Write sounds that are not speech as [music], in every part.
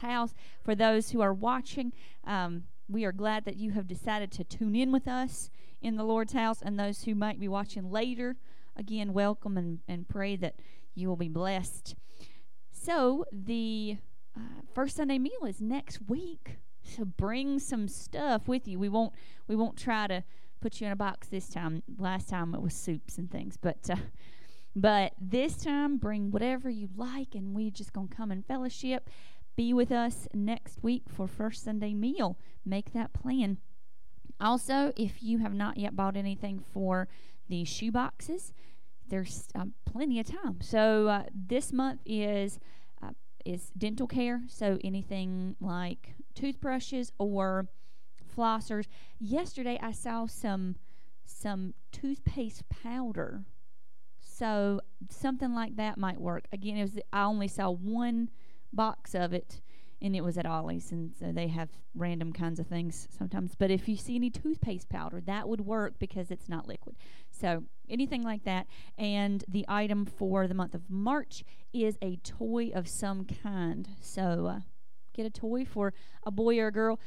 house. For those who are watching, um, we are glad that you have decided to tune in with us in the Lord's house. And those who might be watching later, again, welcome and, and pray that you will be blessed. So, the uh, first Sunday meal is next week. So bring some stuff with you. We won't we won't try to put you in a box this time. Last time it was soups and things, but uh, but this time bring whatever you like, and we're just gonna come and fellowship. Be with us next week for first Sunday meal. Make that plan. Also, if you have not yet bought anything for the shoe boxes, there's uh, plenty of time. So uh, this month is uh, is dental care. So anything like toothbrushes or flossers. Yesterday I saw some some toothpaste powder. So something like that might work. Again, it was I only saw one box of it and it was at Ollie's, and so they have random kinds of things sometimes. But if you see any toothpaste powder, that would work because it's not liquid. So anything like that. And the item for the month of March is a toy of some kind. So uh, get a toy for a boy or a girl.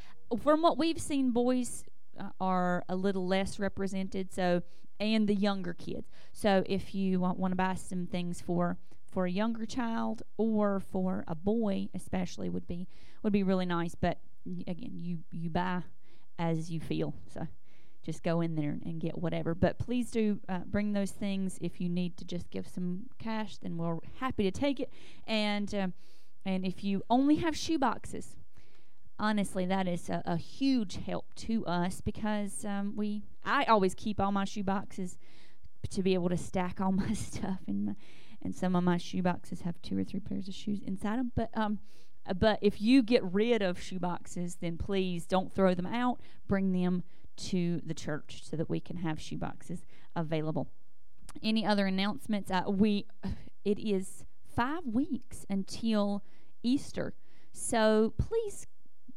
From what we've seen, boys uh, are a little less represented. So and the younger kids. So if you want, want to buy some things for for a younger child or for a boy especially would be would be really nice but again you you buy as you feel so just go in there and get whatever. But please do uh, bring those things. If you need to just give some cash then we're happy to take it. And um, and if you only have shoe boxes honestly that is a, a huge help to us because um, we i always keep all my shoe boxes to be able to stack all [laughs] my stuff in my and some of my shoe boxes have two or three pairs of shoes inside them. But um, uh, but if you get rid of shoe boxes, then please don't throw them out. Bring them to the church so that we can have shoe boxes available. Any other announcements? Uh, we [sighs] it is five weeks until Easter, so please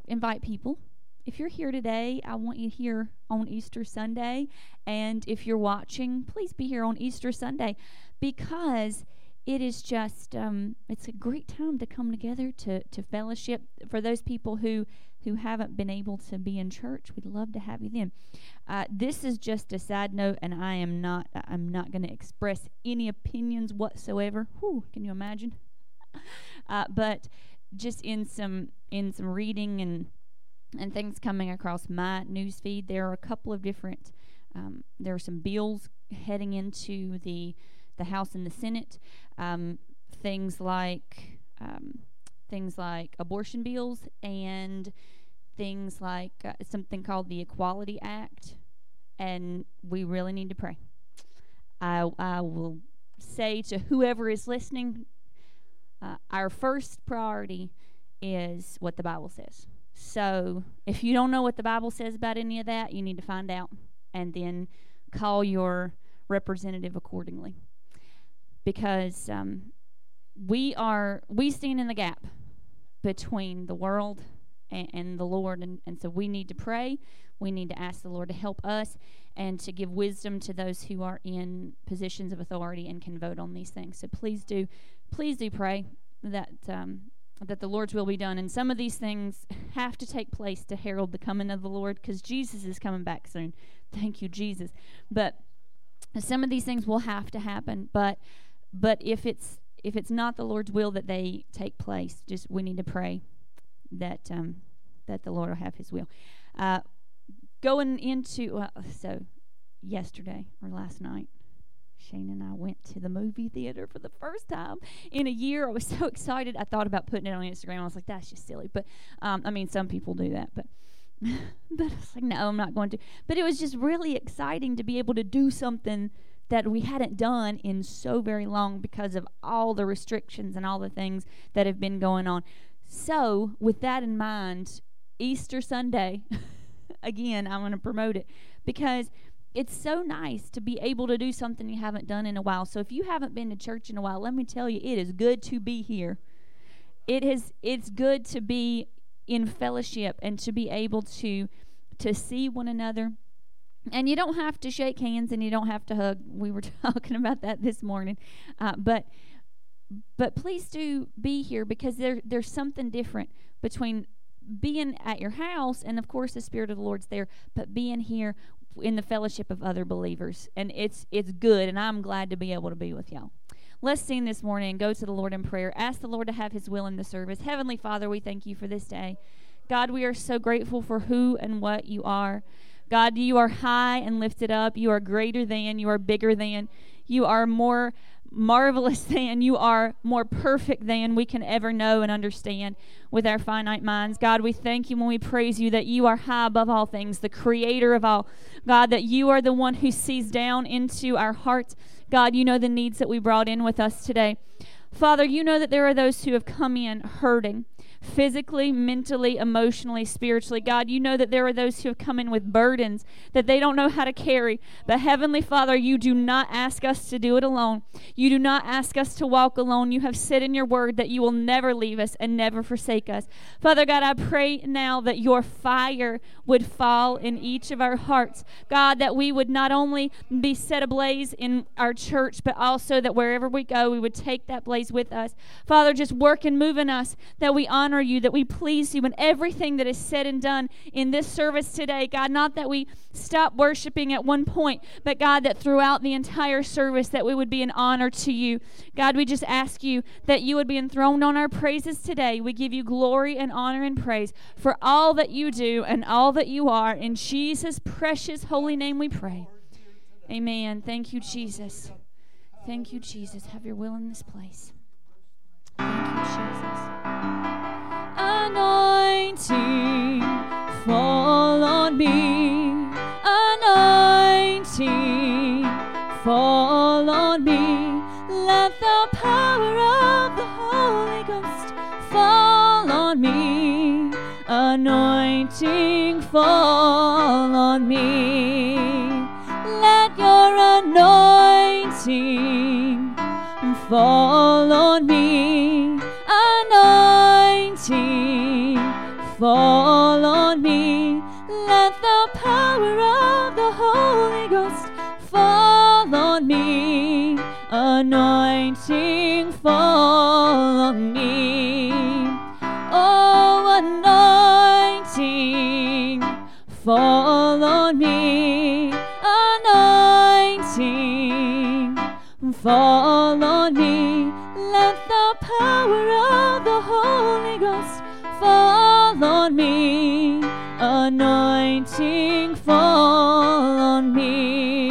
invite people. If you're here today, I want you here on Easter Sunday. And if you're watching, please be here on Easter Sunday because it is just um, it's a great time to come together to, to fellowship. For those people who who haven't been able to be in church we'd love to have you then. Uh, this is just a side note and i am not i'm not going to express any opinions whatsoever. Whew, can you imagine? [laughs] Uh, but just in some in some reading and and things coming across my news feed there are a couple of different um, there are some bills heading into the the House and the Senate. Um, things like um, things like abortion bills and things like uh, something called the Equality Act, and we really need to pray. I I will say to whoever is listening, uh, our first priority is what the Bible says. So if you don't know what the Bible says about any of that, you need to find out and then call your representative accordingly because um, we are we stand in the gap between the world and, and the Lord, and, and so we need to pray. We need to ask the Lord to help us and to give wisdom to those who are in positions of authority and can vote on these things. So please do, please do pray that um, that the Lord's will be done. And some of these things have to take place to herald the coming of the Lord because Jesus is coming back soon. Thank you, Jesus. But some of these things will have to happen. But but if it's if it's not the Lord's will that they take place, just we need to pray that um, that the Lord will have His will. Uh, going into uh, so yesterday or last night, Shane and I went to the movie theater for the first time in a year. I was [laughs] so excited. I thought about putting it on Instagram. I was like, that's just silly. But um, I mean, some people do that, but. [laughs] but I was like, no, I'm not going to. But it was just really exciting to be able to do something that we hadn't done in so very long because of all the restrictions and all the things that have been going on. So, with that in mind, Easter Sunday, [laughs] again, I'm going to promote it because it's so nice to be able to do something you haven't done in a while. So, if you haven't been to church in a while, let me tell you, it is good to be here. It is it's good to be in fellowship and to be able to to see one another and you don't have to shake hands and you don't have to hug. We were [laughs] talking about that this morning. Uh, but but please do be here because there there's something different between being at your house and of course the spirit of the lord's there but being here in the fellowship of other believers. And it's it's good and i'm glad to be able to be with y'all. Let's sing this morning and go to the lord in prayer. Ask the lord to have his will in the service. Heavenly father we thank you for this day. God we are so grateful for who and what you are god you are high and lifted up you are greater than you are bigger than you are more marvelous [laughs] than, you are more perfect than we can ever know and understand with our finite minds. God, we thank you when we praise you that you are high above all things, the creator of all. God, that you are the one who sees down into our hearts. God, you know the needs that we brought in with us today. Father, you know that there are those who have come in hurting physically, mentally, emotionally, spiritually. God, you know that there are those who have come in with burdens that they don't know how to carry. But Heavenly Father, you do not ask us to do it alone. You do not ask us to walk alone. You have said in your word that you will never leave us and never forsake us. Father God, I pray now that your fire would fall in each of our hearts. God, that we would not only be set ablaze in our church, but also that wherever we go, we would take that blaze with us. Father, just work and move in us that we honor honor you, that we please you in everything that is said and done in this service today. God, not that we stop worshiping at one point, but God, that throughout the entire service that we would be an honor to you. God, we just ask you that you would be enthroned on our praises today. We give you glory and honor and praise for all that you do and all that you are. In Jesus' precious holy name we pray. Amen. Thank you, Jesus. Thank you, Jesus. Have your will in this place. Thank you, Jesus anointing. Fall on me anointing. Fall on me. Let the power of the holy ghost fall on me. Anointing fall on me. Let your anointing fall on me fall on me. Let the power of the Holy Ghost fall on me. Anointing fall on me. Oh, anointing fall on me. Anointing fall on me. Anointing fall on me.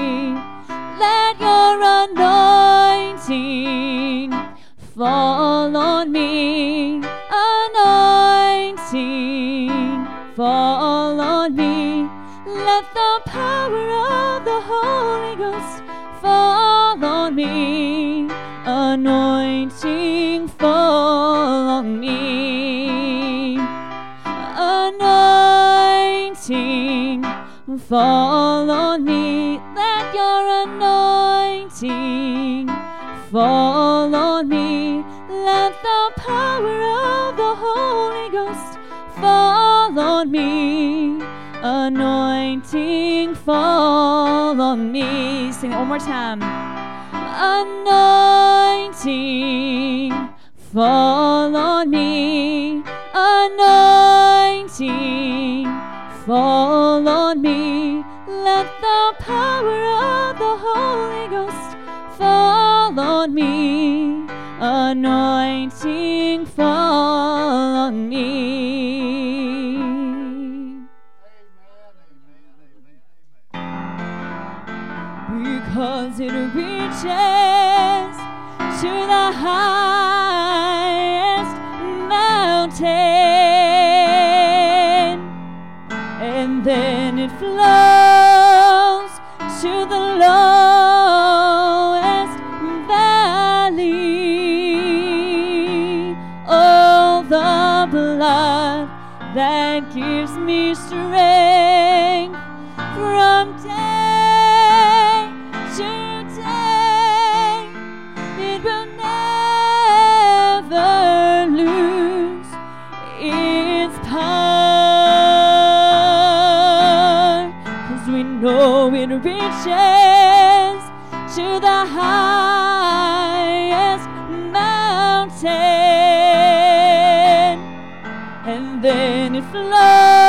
Let your anointing fall fall on me. Let your anointing fall on me. Let the power of the Holy Ghost fall on me. Anointing fall on me. Sing it one more time anointing fall on me anointing fall on me. Let the power of the holy ghost fall on me. Anointing fall on me. Because it reaches to the highest that gives me strength from day to day, it will never lose its power. Cause we know it reaches to the highest then it flows.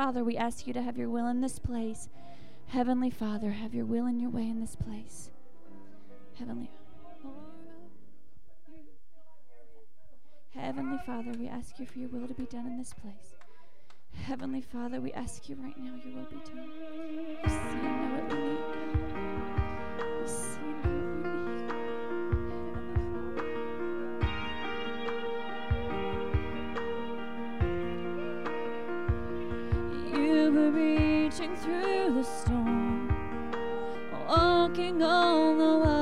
Father, we ask you to have your will in this place. Heavenly Father, have your will in your way in this place. Heavenly Heavenly Father, we ask you for your will to be done in this place. Heavenly Father, we ask you right now, your will be done. We see it, we river reaching through the storm, walking on the water.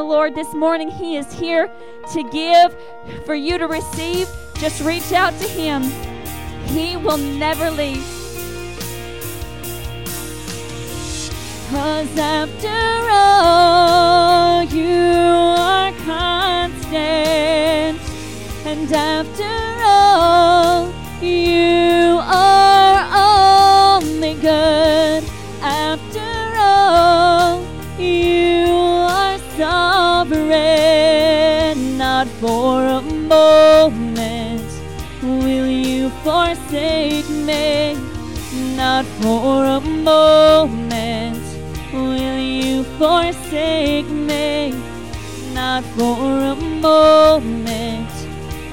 The Lord this morning, He is here to give, for you to receive. Just reach out to Him. He will never leave. Cause after all, you are constant. And after all, forsake me. Not for a moment will you forsake me. Not for a moment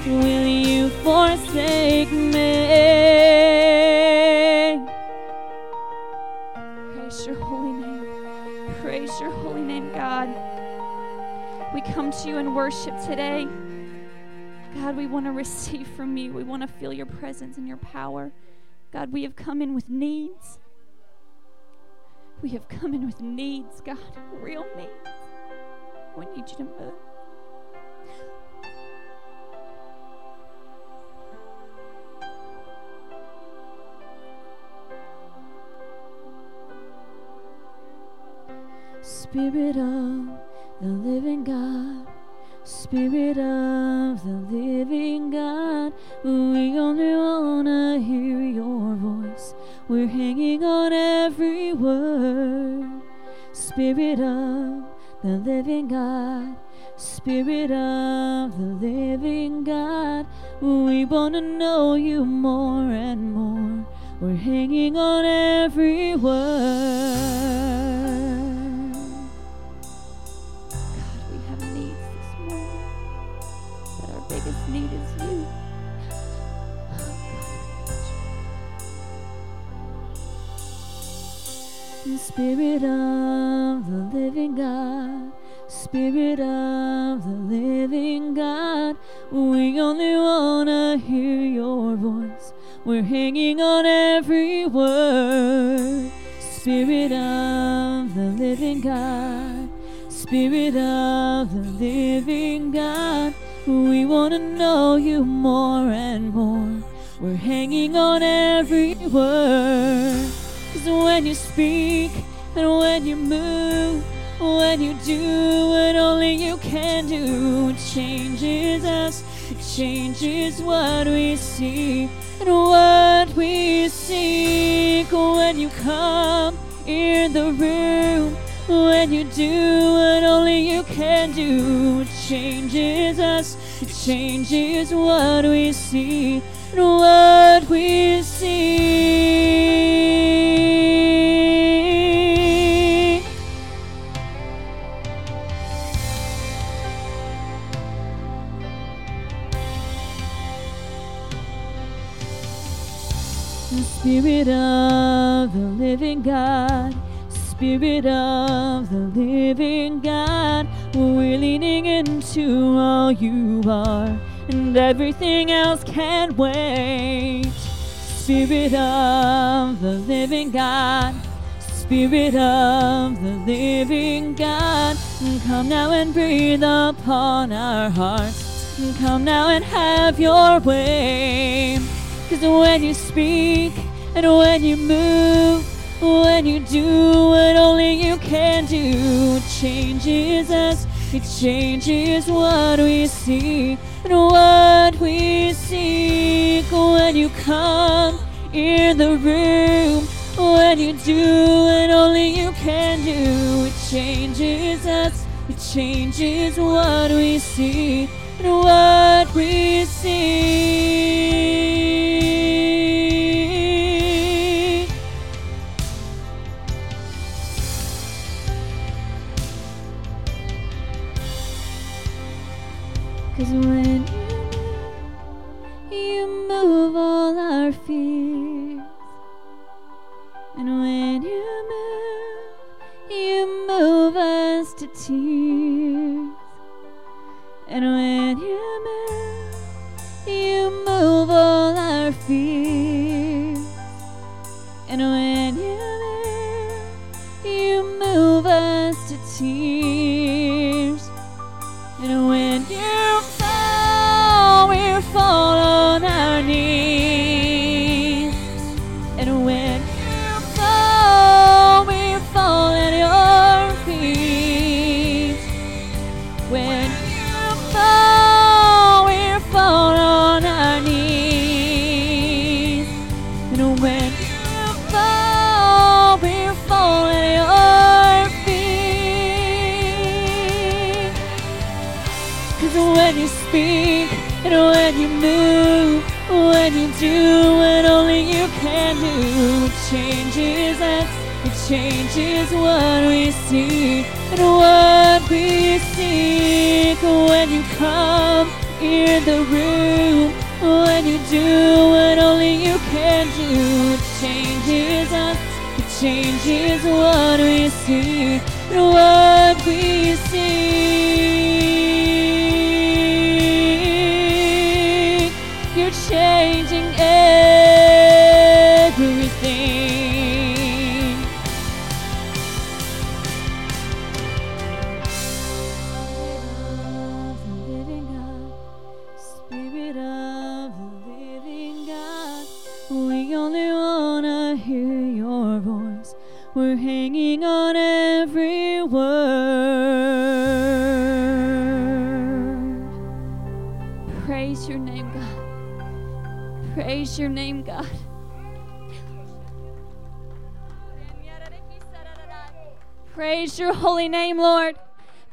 will you forsake me. Praise your holy name. Praise your holy name, God. We come to you in worship today. God, we want to receive from you. We want to feel your presence and your power. God, we have come in with needs. We have come in with needs, God, real needs. We need you to move. Spirit of the living God, Spirit of the living God, we only wanna hear your voice. We're hanging on every word. Spirit of the living God, Spirit of the living God, we wanna know you more and more. We're hanging on every word. Spirit of the living God, Spirit of the living God, we only wanna hear your voice. We're hanging on every word. Spirit of the living God, Spirit of the living God, we want to know you more and more. We're hanging on every word. Cause when you speak and when you move, when you do what only you can do, it changes us, it changes what we see. And what we seek. When you come in the room, when you do what only you can do, it changes us, it changes what we see what we see. Spirit of the living God, Spirit of the living God, we're leaning into all you are, and everything else can wait. Spirit of the living God, Spirit of the living God, come now and breathe upon our hearts. Come now and have your way. Cause when you speak and when you move, when you do what only you can do, it changes us, it changes what we see and what we seek when you come in the room, when you do what only you can do. It changes us, it changes what we see and what we see. Us changes what we see and what we seek. When you come in the room, when you do what only you can do, it changes us, it changes what we see and what we see. Praise your holy name, Lord.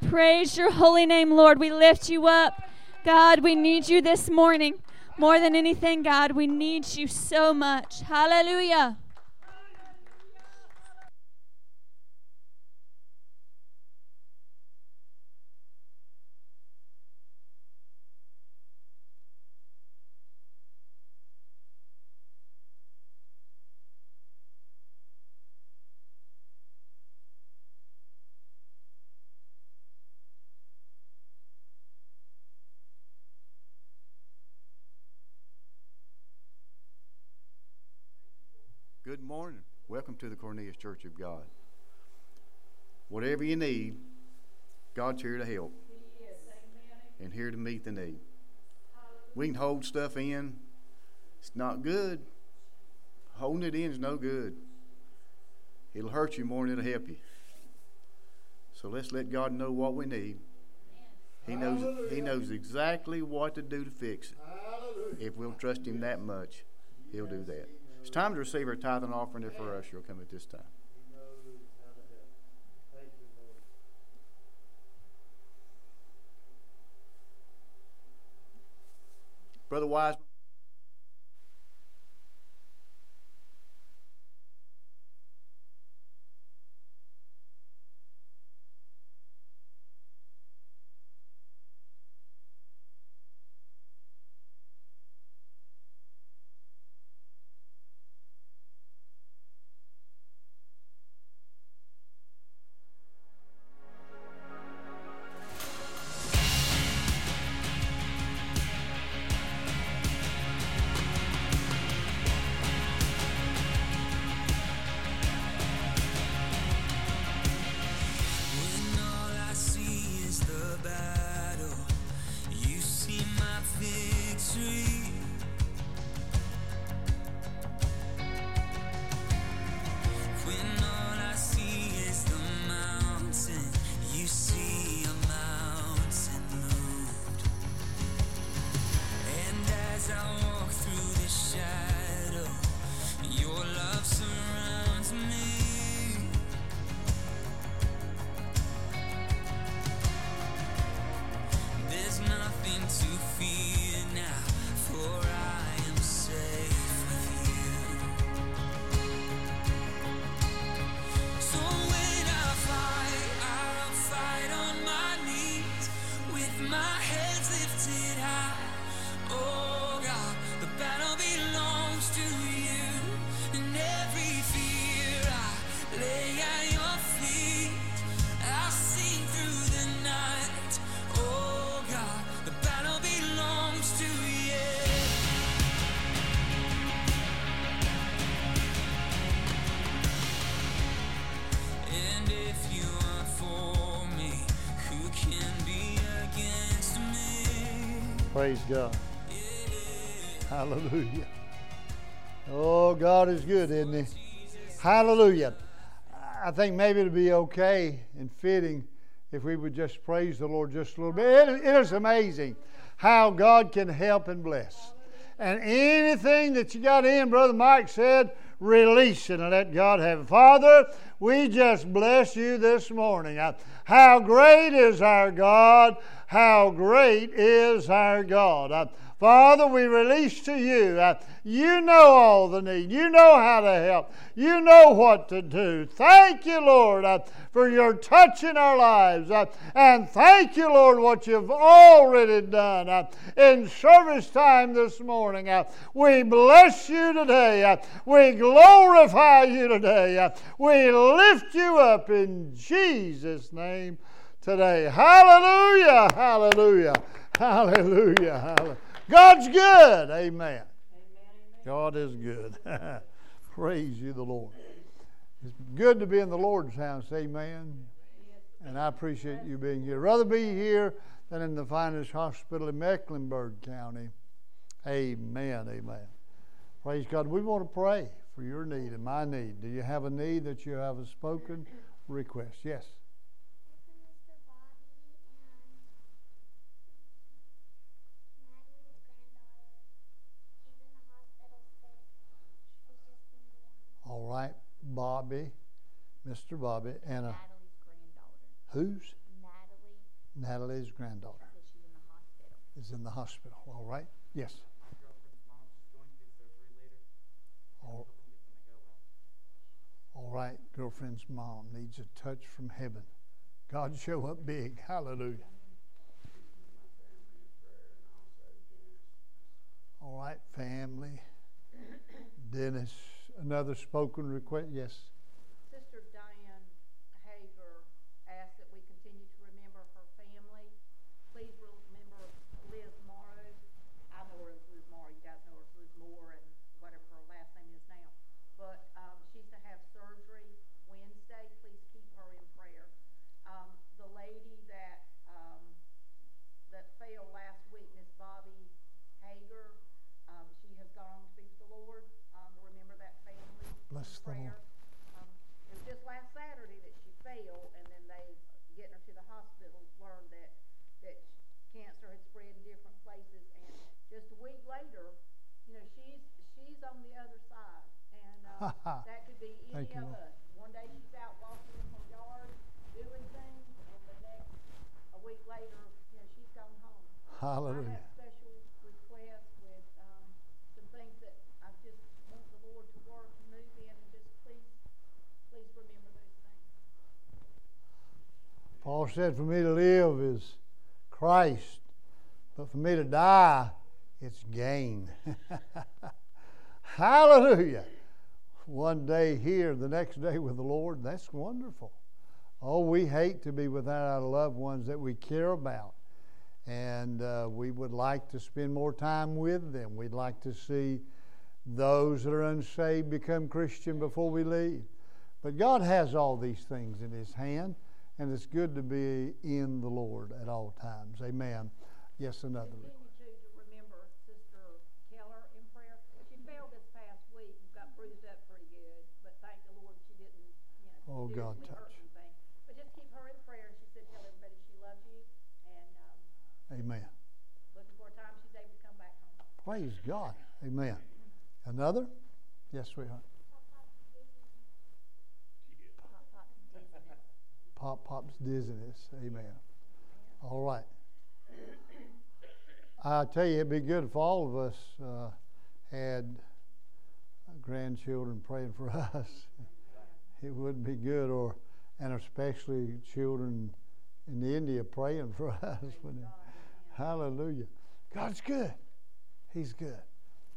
Praise your holy name, Lord. We lift you up. God, we need you this morning. More than anything, God, we need you so much. Hallelujah. Morning. Welcome to the Cornelius Church of God. Whatever you need, God's here to help and here to meet the need. We can hold stuff in. It's not good. Holding it in is no good. It'll hurt you more than it'll help you. So let's let God know what we need. He knows He knows exactly what to do to fix it. If we'll trust Him that much, He'll do that. It's time to receive our tithe and offering if for us. You'll come at this time. Brother Wiseman. Praise God. Hallelujah. Oh, God is good, isn't He? Hallelujah. I think maybe it'd be okay and fitting if we would just praise the Lord just a little bit. It, it is amazing how God can help and bless. And anything that you got in, Brother Mike said, release it and let God have it. Father, we just bless you this morning. Uh, how great is our God! How great is our God! Uh, Father, we release to you. Uh, you know all the need. You know how to help. You know what to do. Thank you, Lord, uh, for your touch in our lives. Uh, and thank you, Lord, what you've already done uh, in service time this morning. Uh, we bless you today. Uh, we glorify you today. we lift you up in Jesus' name today. Hallelujah! Hallelujah! Hallelujah! Hallelujah! God's good. Amen. God is good. [laughs] Praise you, the Lord. It's good to be in the Lord's house. Amen. And I appreciate you being here. Rather be here than in the finest hospital in Mecklenburg County. Amen. Amen. Praise God. We want to pray for your need and my need. Do you have a need that you have a spoken request? Yes. All right, Bobby, Mr. Bobby, and a, Natalie's granddaughter. who's? Natalie Natalie's granddaughter in the hospital. is in the hospital. All right. Yes. All, all right. Girlfriend's mom needs a touch from heaven. God show up big. Hallelujah. All right, family. [coughs] Dennis another spoken request? Yes. Sister Diane Hager asked that we continue to remember her family. Please remember Liz Morrow. I know her as Liz Morrow. You guys know her as Liz Moore and whatever her last name is now. But um, she's to have surgery Wednesday. Please keep her in prayer. Um, the lady that um, that fell last week, Miss Bobby Hager, um, she has gone on to be with the Lord. Um, remember that family Bless the Lord. prayer. Um, it was just last Saturday that she fell, and then they, getting her to the hospital, learned that, that cancer had spread in different places, and just a week later, you know, she's, she's on the other side, and, uh, that could be any Thank you, of Lord. us. One day she's out walking in her yard, doing things, and the next, a week later, you know, she's gone home. I Hallelujah. have special requests with, um, some things that I just want the Lord to work and move in, and just please, please remember those things. Paul said, For me to live is Christ, but for me to die, it's gain. [laughs] Hallelujah. One day here, the next day with the Lord, that's wonderful. Oh, we hate to be without our loved ones that we care about. And uh, we would like to spend more time with them. We'd like to see those that are unsaved become Christian before we leave. But God has all these things in His hand, and it's good to be in the Lord at all times. Amen. Yes, another. Continue to, Amen. looking for a time she's able to come back home. Praise God. Amen. Another? Yes, sweetheart. Pop Pop's dizziness. Pop Pop's dizziness. Amen. All right. I tell you, it'd be good if all of us uh, had grandchildren praying for [laughs] us. it would be good, or and especially children in India praying for [laughs] us. Hallelujah. God's good. He's good.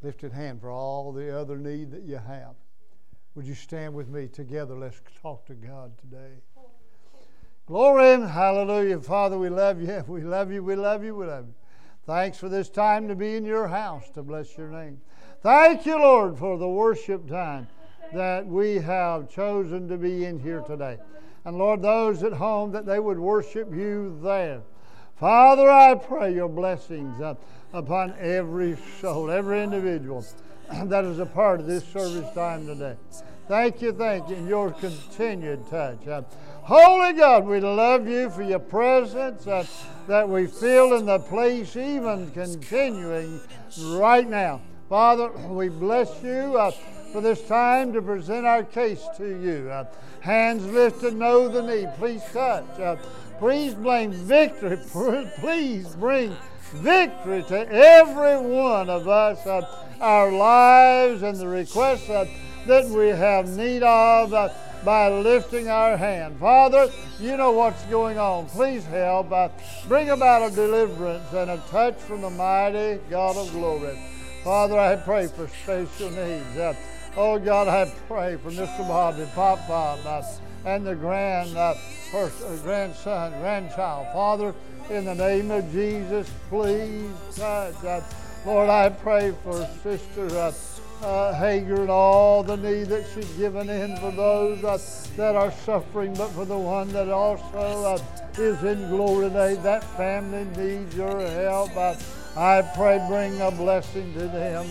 Lifted hand for all the other need that you have. Would you stand with me together? Let's talk to God today. Glory and hallelujah. Father, we love you. [laughs] We love you. We love you. We love you. Thanks for this time to be in your house to bless your name. Thank you, Lord, for the worship time that we have chosen to be in here today. And Lord, those at home that they would worship you there. Father, I pray your blessings uh, upon every soul, every individual [clears throat] that is a part of this service time today. Thank you, thank you, and your continued touch. Uh, Holy God, we love you for your presence uh, that we feel in the place, even continuing right now. Father, [clears throat] we bless you uh, for this time to present our case to you. Uh, hands lifted, know the need. Please touch. Please bring victory. Please bring victory to every one of us, uh, our lives, and the requests uh, that we have need of uh, by lifting our hand. Father, you know what's going on. Please help. Uh, bring about a deliverance and a touch from the mighty God of glory. Father, I pray for special needs. Uh, oh God, I pray for Mr. Bobby, Pop uh, and the grand, uh, first, uh, grandson, grandchild. Father, in the name of Jesus, please. Uh, Lord, I pray for Sister uh, uh, Hager and all the need that she's given in for those uh, that are suffering, but for the one that also is in glory today. That family needs your help. I pray bring a blessing to them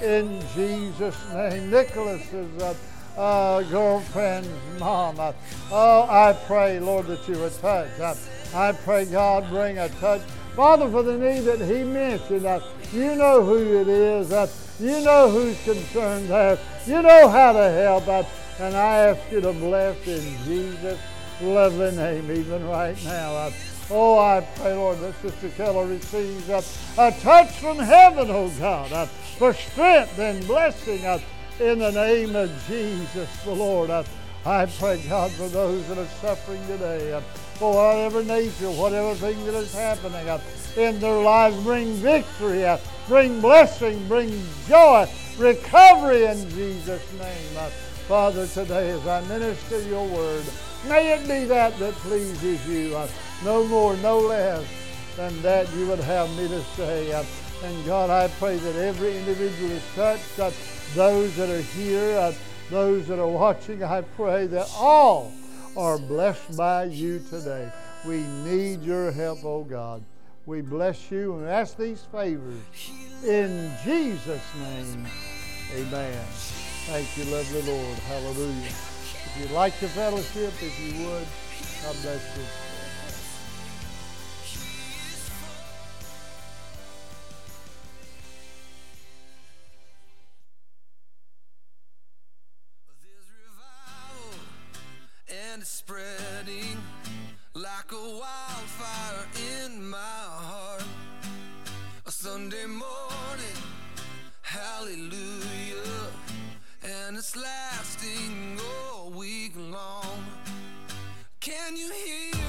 in Jesus' name. Nicholas's uh, uh, girlfriend's mom. Uh, oh, I pray, Lord, that you would touch. Uh, I pray, God, bring a touch. Father, for the need that he mentioned, uh, you know who it is. Uh, you know who's concerned there. You know how to help. Uh, and I ask you to bless in Jesus' lovely name, even right now. Uh, oh, I pray, Lord, that Sister Keller receives uh, a touch from heaven, oh God, uh, for strength and blessing uh, in the name of Jesus the Lord. Uh, I pray, God, for those that are suffering today, uh, for whatever nature, whatever thing that is happening uh, in their lives, bring victory, uh, bring blessing, bring joy, recovery in Jesus' name. Father, today as I minister your word, may it be that that pleases you. No more, no less than that you would have me to say. And God, I pray that every individual is touched, those that are here, those that are watching, I pray that all are blessed by you today. We need your help, oh God. We bless you and ask these favors in Jesus' name. Amen. Thank you, lovely Lord. Hallelujah. If you'd like to fellowship, if you would, God bless you. And it's spreading like a wildfire in my heart. A Sunday morning, hallelujah, and it's lasting all week long. Can you hear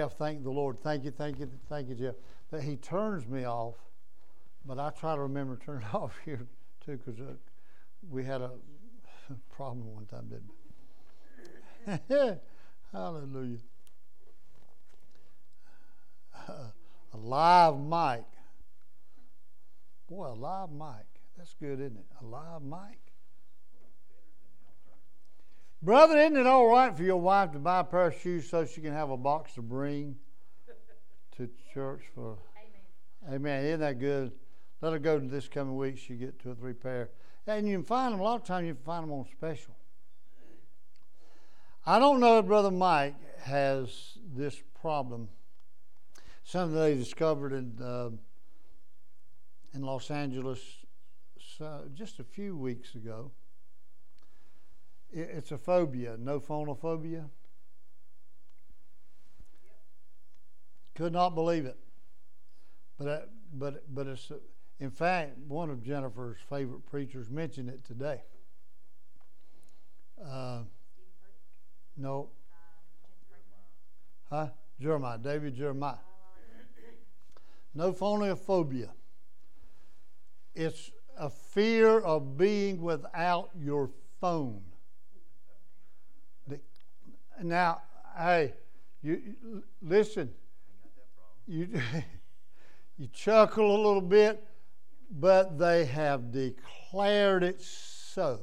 Jeff, thank the Lord. Thank you, thank you, thank you, Jeff. That he turns me off, but I try to remember to turn [laughs] it off here too, because uh, we had a [laughs] problem one time, didn't we? [laughs] Hallelujah. a live mic. Boy, a live mic. That's good, isn't it? A live mic. Brother, isn't it all right for your wife to buy a pair of shoes so she can have a box to bring to church for? Amen. Amen. Isn't that good? Let her go to this coming week. She get two or three pair, and you can find them. A lot of times you can find them on special. I don't know if Brother Mike has this problem. Something they discovered in uh, in Los Angeles so just a few weeks ago. It- It's a phobia, no phonophobia. Could not believe it, but uh, but but it's uh, in fact one of Jennifer's favorite preachers mentioned it today. Uh, no, huh? Jeremiah, David Jeremiah. No phonophobia. It's a fear of being without your phone. Now, hey, you listen. You [laughs] you chuckle a little bit, but they have declared it so.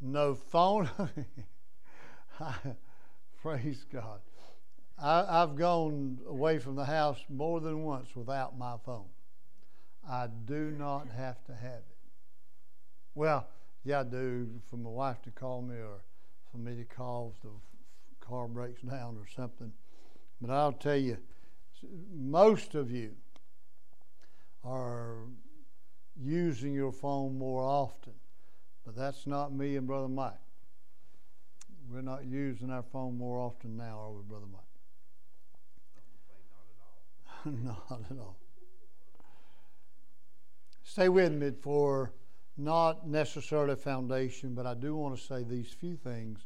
No phone. [laughs] Praise God. I, I've gone away from the house more than once without my phone. I do not have to have it. Well, Yeah, I do. For my wife to call me or for me to call if the car breaks down or something. But I'll tell you, most of you are using your phone more often. But that's not me and Brother Mike. We're not using our phone more often now, are we, Brother Mike? [laughs] not at all. Stay with me for not necessarily a foundation, but I do want to say these few things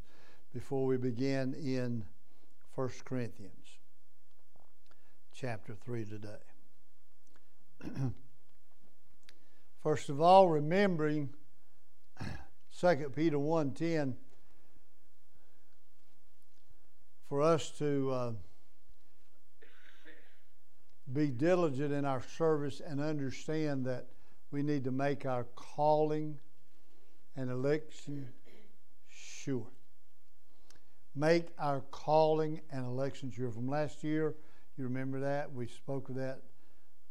before we begin in 1 Corinthians chapter 3 today. [clears throat] First of all, remembering [clears throat] 2 Peter 1.10 for us to uh, be diligent in our service and understand that we need to make our calling and election sure. Make our calling and election sure. From last year, you remember that? We spoke of that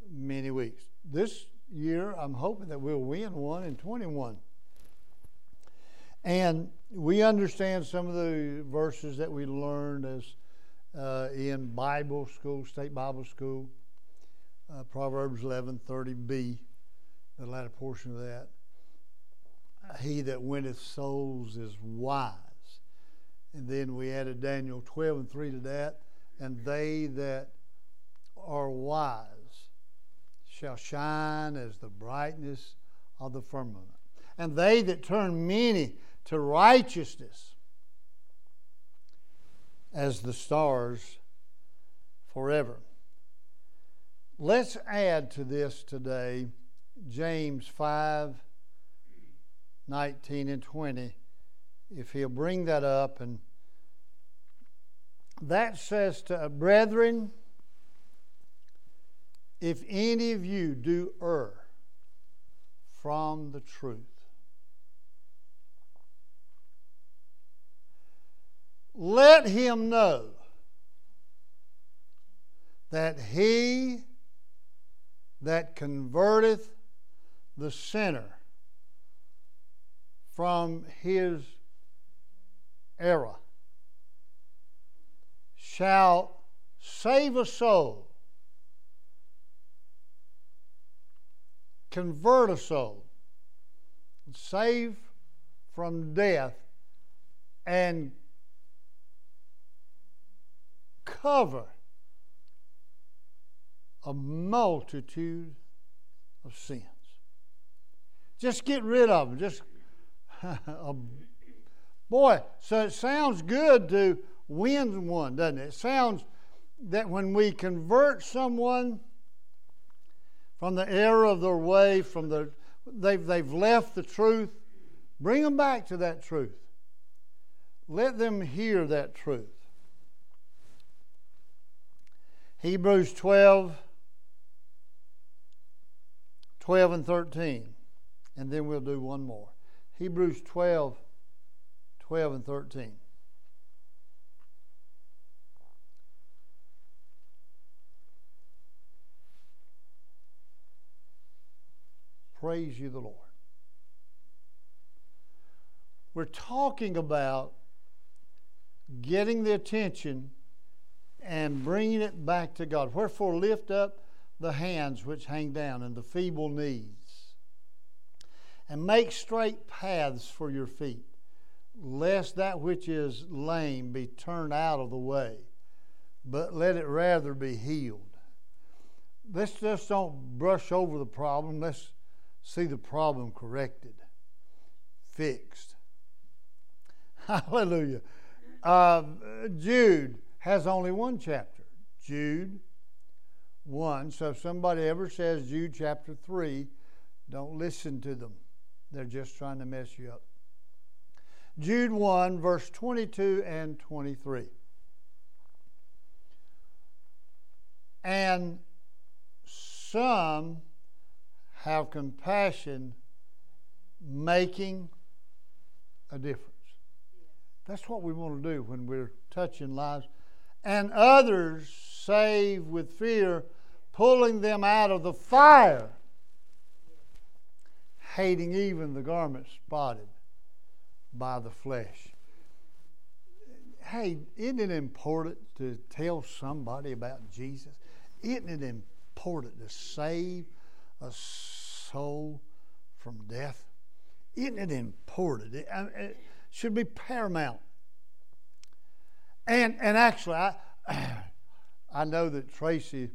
many weeks. This year, I'm hoping that we'll win one in 21. And we understand some of the verses that we learned as uh, in Bible school, state Bible school, uh, Proverbs 11:30b, the latter portion of that. He that winneth souls is wise. And then we added Daniel 12 and 3 to that. And they that are wise shall shine as the brightness of the firmament. And they that turn many to righteousness as the stars forever. Let's add to this today James 5 19 and 20, if he'll bring that up. And that says to uh, brethren, if any of you do err from the truth, let him know that he that converteth the sinner from his error shall save a soul, convert a soul, save from death, and cover a multitude of sins. Just get rid of them. Just [laughs] um, boy. So it sounds good to win one, doesn't it? It sounds that when we convert someone from the error of their way, from the they've they've left the truth, bring them back to that truth. Let them hear that truth. Hebrews 12, 12 and 13. And then we'll do one more. Hebrews 12, 12 and 13. Praise you, the Lord. We're talking about getting the attention and bringing it back to God. Wherefore, lift up the hands which hang down and the feeble knees, and make straight paths for your feet, lest that which is lame be turned out of the way, but let it rather be healed. Let's just don't brush over the problem. Let's see the problem corrected, fixed. [laughs] Hallelujah. Uh, Jude has only one chapter. Jude 1. So if somebody ever says Jude chapter 3, don't listen to them. They're just trying to mess you up. Jude 1, verse 22 and 23. And some have compassion, making a difference. That's what we want to do when we're touching lives. And others save with fear, pulling them out of the fire, hating even the garment spotted by the flesh. Hey, isn't it important to tell somebody about Jesus? Isn't it important to save a soul from death? Isn't it important? It, it should be paramount. And and actually, I [clears throat] I know that Tracy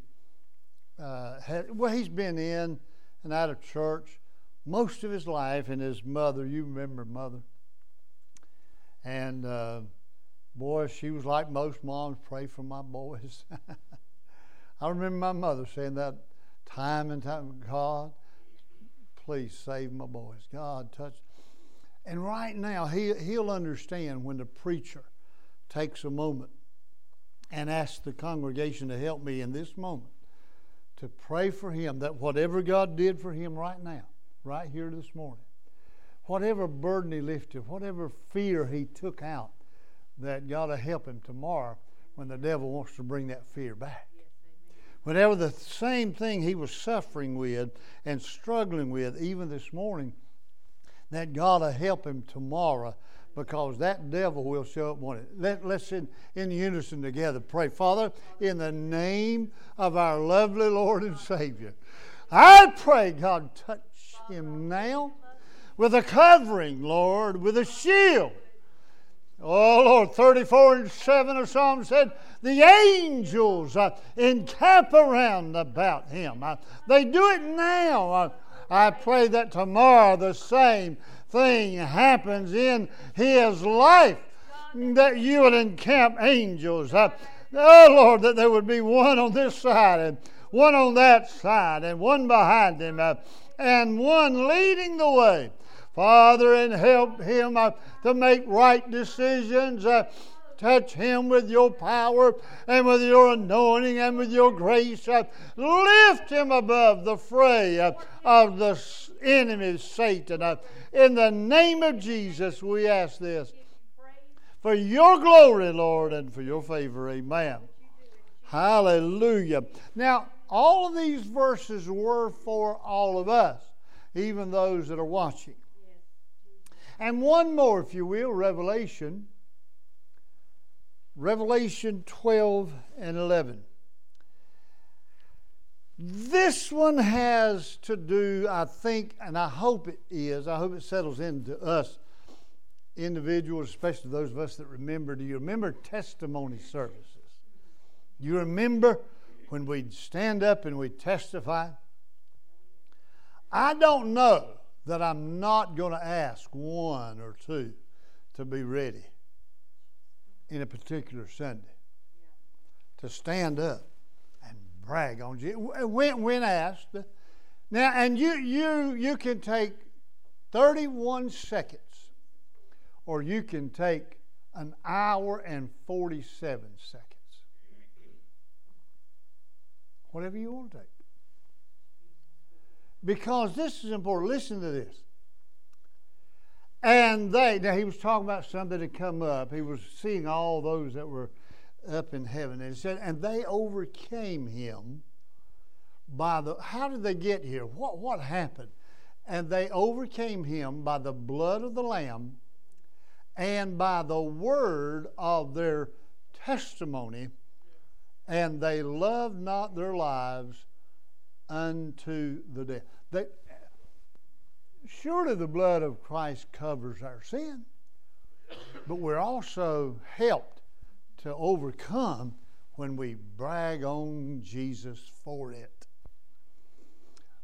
uh, had well, he's been in and out of church most of his life, and his mother. You remember mother, and uh, boy, she was like most moms. Pray for my boys. [laughs] I remember my mother saying that time and time. God, please save my boys. God, touch. And right now, he, he'll understand when the preacher takes a moment and asks the congregation to help me in this moment to pray for him that whatever God did for him right now, right here this morning, whatever burden he lifted, whatever fear he took out, that God will help him tomorrow when the devil wants to bring that fear back. Whenever the same thing he was suffering with and struggling with, even this morning, that God will help him tomorrow because that devil will show up one. Let, let's in, in unison together pray. Father, in the name of our lovely Lord and Savior, I pray, God, touch him now with a covering, Lord, with a shield. Oh, Lord, 34 and 7 of Psalm said, The angels uh, encamp around about him. Uh, they do it now. Uh, I pray that tomorrow the same thing happens in his life, that you will encamp angels. Uh, oh, Lord, that there would be one on this side and one on that side and one behind him uh, and one leading the way. Father, and help him uh, to make right decisions. Uh, touch him with your power and with your anointing and with your grace. Uh, lift him above the fray uh, of the enemy, Satan. Uh, in the name of Jesus, we ask this for your glory, Lord, and for your favor. Amen. Hallelujah. Now, all of these verses were for all of us, even those that are watching. And one more, if you will, Revelation. Revelation 12 and 11. This one has to do, I think, and I hope it is, I hope it settles into us individuals, especially those of us that remember. Do you remember testimony services? You remember when we'd stand up and we'd testify? I don't know that I'm not going to ask one or two to be ready in a particular Sunday to stand up and brag on Jesus. When, when asked, now, and you, you, you can take 31 seconds or you can take an hour and 47 seconds. Whatever you want to take. Because this is important. Listen to this. And they, now he was talking about some that had come up. He was seeing all those that were up in heaven. And he said, and they overcame him by the, how did they get here? What, what happened? And they overcame him by the blood of the Lamb and by the word of their testimony, and they loved not their lives unto the death. They, surely the blood of Christ covers our sin, but we're also helped to overcome when we brag on Jesus for it.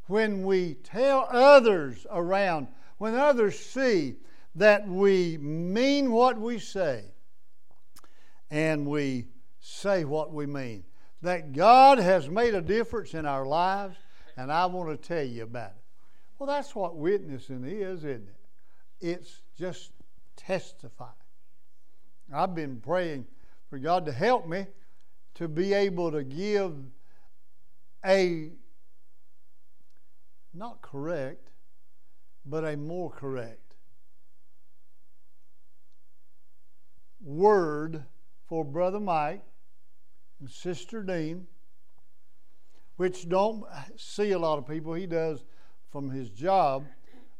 When we tell others around, when others see that we mean what we say and we say what we mean, that God has made a difference in our lives, and I want to tell you about it. Well, that's what witnessing is, isn't it? It's just testifying. I've been praying for God to help me to be able to give a not correct, but a more correct word for Brother Mike and Sister Dean, which don't see a lot of people. He does from his job,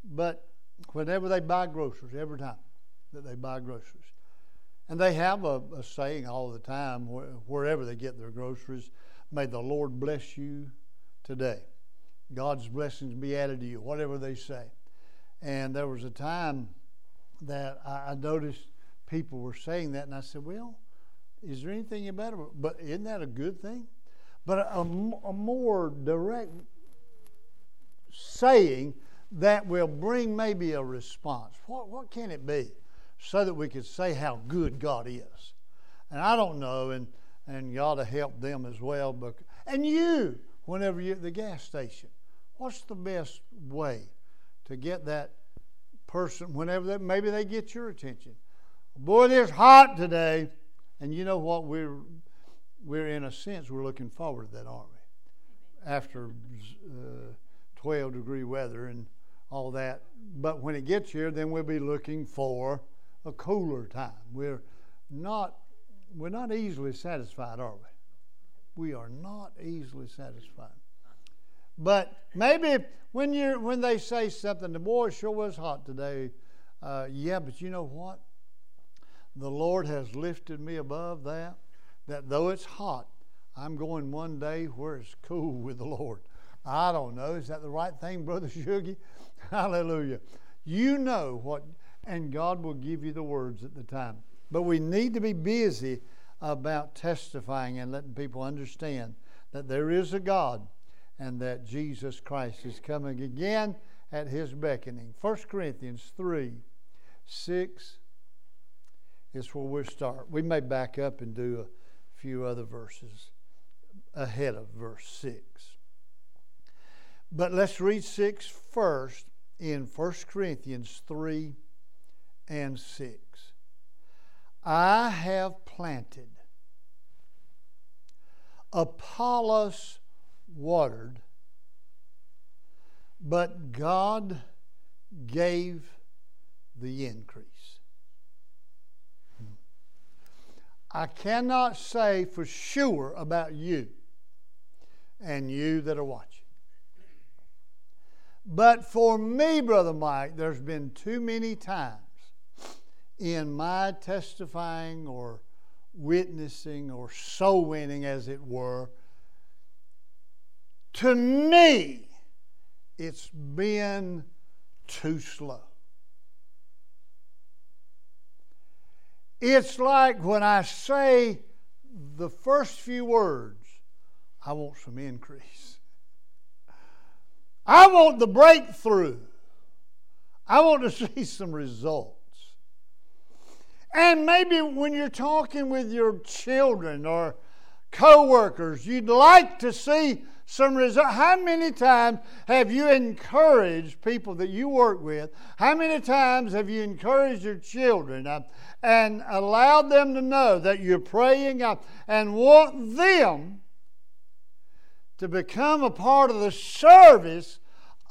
but whenever they buy groceries, every time, that they buy groceries. And they have a, a saying all the time, wh- wherever they get their groceries May the Lord bless you today. God's blessings be added to you, whatever they say. And there was a time that I, I noticed people were saying that, and I said, Well, is there anything about it? But isn't that a good thing? But a, a, more direct saying that will bring maybe a response. What, what can it be? So that we could say how good God is. And I don't know, and, and you ought to help them as well. But, and you, whenever you're at the gas station, what's the best way to get that person, whenever they, maybe they get your attention? Boy, it's hot today. And you know what? We're, we're in a sense, we're looking forward to that, aren't we? After uh, 12 degree weather and all that. But when it gets here, then we'll be looking for a cooler time. We're not we're not easily satisfied, are we? We are not easily satisfied. But maybe when you when they say something, the boy sure was hot today. Uh, yeah, but you know what? The Lord has lifted me above that. That though it's hot, I'm going one day where it's cool [laughs] with the Lord. I don't know. Is that the right thing, [laughs] Brother Shugi? [laughs] Hallelujah. You know what, and God will give you the words at the time. But we need to be busy about testifying and letting people understand that there is a God and that Jesus Christ is coming again at his beckoning. 1 Corinthians 3 6 is where we'll start. We may back up and do a few other verses ahead of verse 6. But let's read 6 first in 1 Corinthians 3 and 6. I have planted, Apollos watered, but God gave the increase. I cannot say for sure about you and you that are watching. But for me, Brother Mike, there's been too many times in my testifying or witnessing or soul winning, as it were, to me, it's been too slow. It's like when I say the first few words, I want some increase. I want the breakthrough. I want to [laughs] see some results. And maybe when you're talking with your children or co-workers, you'd like to see some result. How many times have you encouraged people that you work with? How many times have you encouraged your children uh, and allowed them to know that you're praying uh, and want them to become a part of the service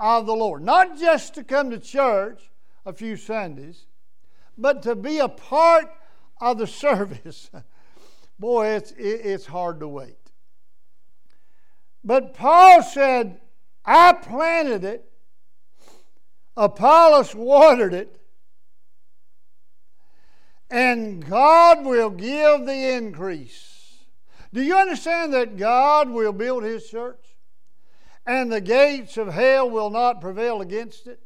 of the Lord? Not just to come to church a few Sundays, but to be a part of the [laughs] service. Boy, it's, it's hard to wait. But Paul said, I planted it, Apollos watered it, and God will give the increase. Do you understand that God will build his church? And the gates of hell will not prevail against it?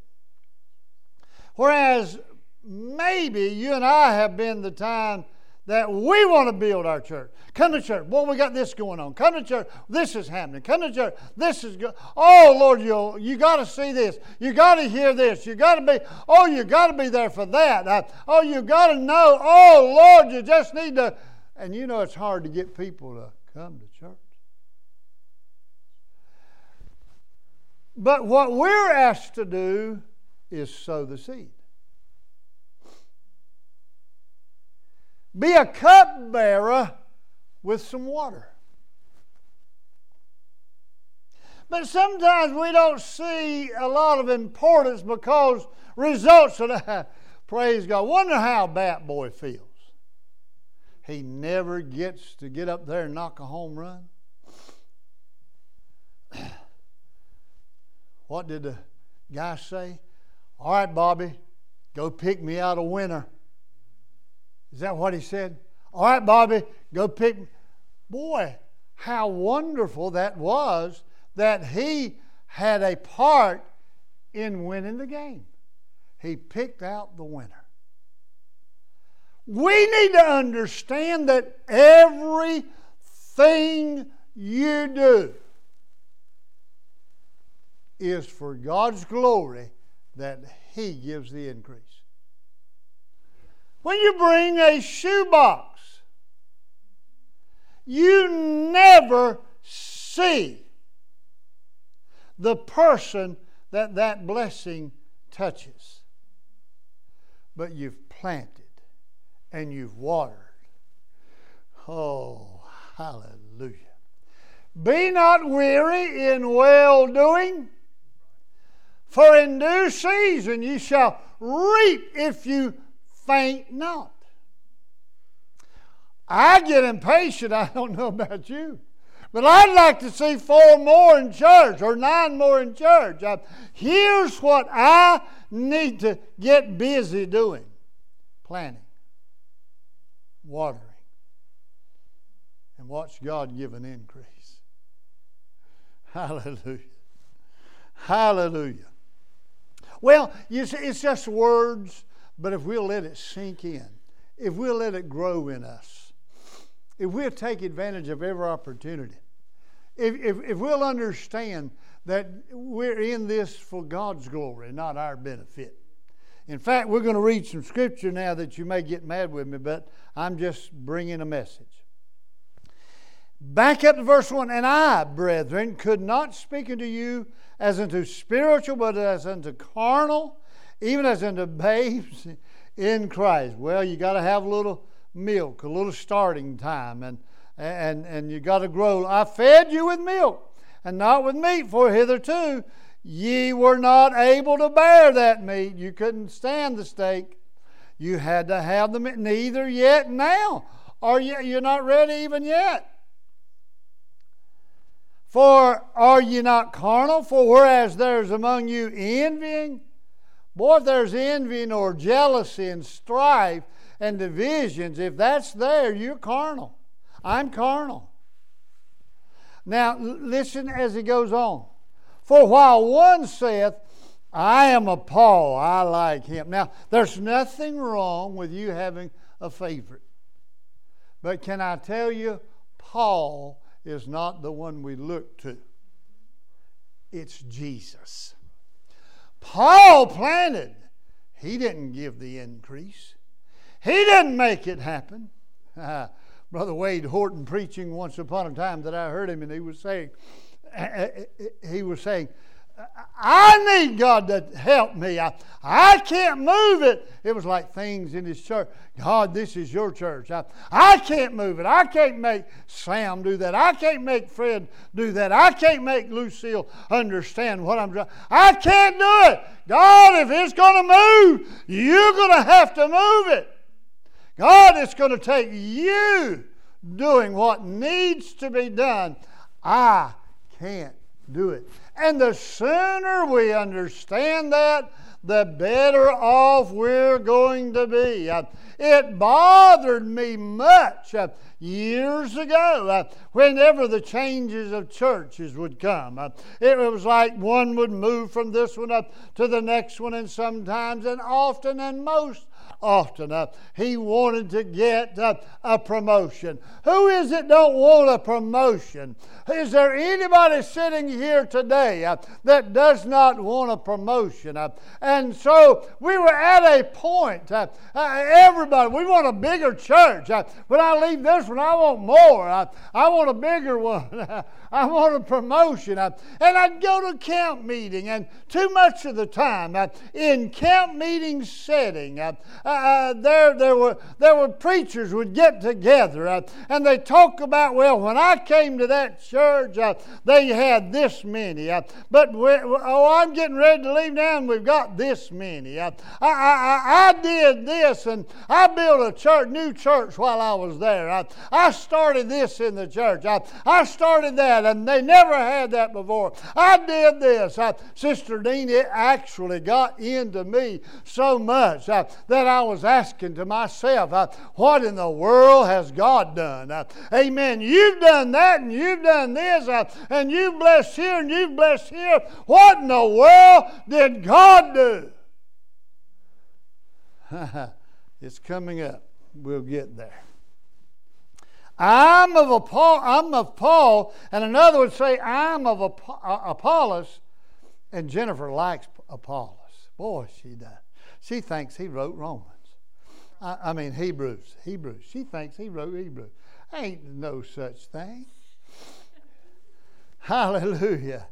Whereas maybe you and I have been the time that we want to build our church. Come to church. Boy, we got this going on. Come to church. This is happening. Come to church. This is good. Oh, Lord, you you got to see this. You got to hear this. You got to be, oh, you got to be there for that. Uh, oh, you got to know. Oh, Lord, you just need to. And you know it's hard to get people to come to church. But what we're asked to do is sow the seed. Be a cupbearer with some water. But sometimes we don't see a lot of importance because results of that. [laughs] Praise God. Wonder how Bat Boy feels. He never gets to get up there and knock a home run. what did the guy say? All right, Bobby, go pick me out a winner. Is that what he said? All right, Bobby, go pick. Boy, how wonderful that was that he had a part in winning the game. He picked out the winner. We need to understand that everything you do is for God's glory that He gives the increase. When you bring a shoebox, you never see the person that that blessing touches. But you've planted and you've watered. Oh, hallelujah. Be not weary in well doing, for in due season you shall reap if you faint not. I get impatient. I don't know about you. But I'd like to see four more in church or nine more in church. Uh, here's what I need to get busy doing planting, watering, and watch God give an increase. Hallelujah. Hallelujah. Well, you see, it's just words, but if we'll let it sink in, if we'll let it grow in us, if we'll take advantage of every opportunity, if, if, if we'll understand that we're in this for God's glory, not our benefit. In fact, we're going to read some scripture now that you may get mad with me, but I'm just bringing a message. Back up to verse 1 And I, brethren, could not speak unto you as unto spiritual, but as unto carnal, even as unto babes in Christ. Well, you got to have a little milk, a little starting time, and, and, and you got to grow. I fed you with milk and not with meat, for hitherto ye were not able to bear that meat. You couldn't stand the steak. You had to have the meat. Neither yet now. Are you, you're not ready even yet. For are ye not carnal? For whereas there's among you envying, boy, if there's envy or jealousy and strife, and divisions, if that's there, you're carnal. I'm carnal. Now, listen as he goes on. For while one saith, I am a Paul, I like him. Now, there's nothing wrong with you having a favorite. But can I tell you, Paul is not the one we look to, it's Jesus. Paul planted, he didn't give the increase. He didn't make it happen. [laughs] Brother Wade Horton preaching once upon a time that I heard him, and he was saying, [laughs] he was saying, I need God to help me. I, I can't move it. It was like things in his church. God, this is your church. I, I can't move it. I can't make Sam do that. I can't make Fred do that. I can't make Lucille understand what I'm doing. I can't do it. God, if it's going to move, you're going to have to move it. God, it's going to take you doing what needs to be done. I can't do it. And the sooner we understand that, the better off we're going to be. It bothered me much uh, years ago uh, whenever the changes of churches would come. Uh, it was like one would move from this one up to the next one, and sometimes and often and most often. Uh, he wanted to get uh, a promotion. Who is it don't want a promotion? Is there anybody sitting here today uh, that does not want a promotion? Uh, and so we were at a point, uh, uh, everybody, we want a bigger church. when I leave this one, I want more. I want a bigger [laughs] one. I want a promotion. and I'd go to camp meeting, and too much of the time in camp meeting setting, there, there, were, there were preachers would get together and they talk about, well, when I came to that church, they had this many. But, oh, I'm getting ready to leave now and we've got this many. I, I, I did this and I built a church, new church while I was there. I, I started this in the church. I, I started that and they never had that before. I did this. Sister Dean, it actually got into me so much that I I was asking to myself, uh, what in the world has God done? Uh, amen. You've done that and you've done this uh, and you've blessed here and you've blessed here. What in the world did God do? [laughs] it's coming up. We'll get there. I'm of Paul, I'm of Paul, and another would say I'm of uh, Apollos, and Jennifer likes Apollos. Boy, she does. She thinks he wrote Romans. I, I mean Hebrews. Hebrews. She thinks he wrote Hebrews. Ain't no such thing. [laughs] Hallelujah.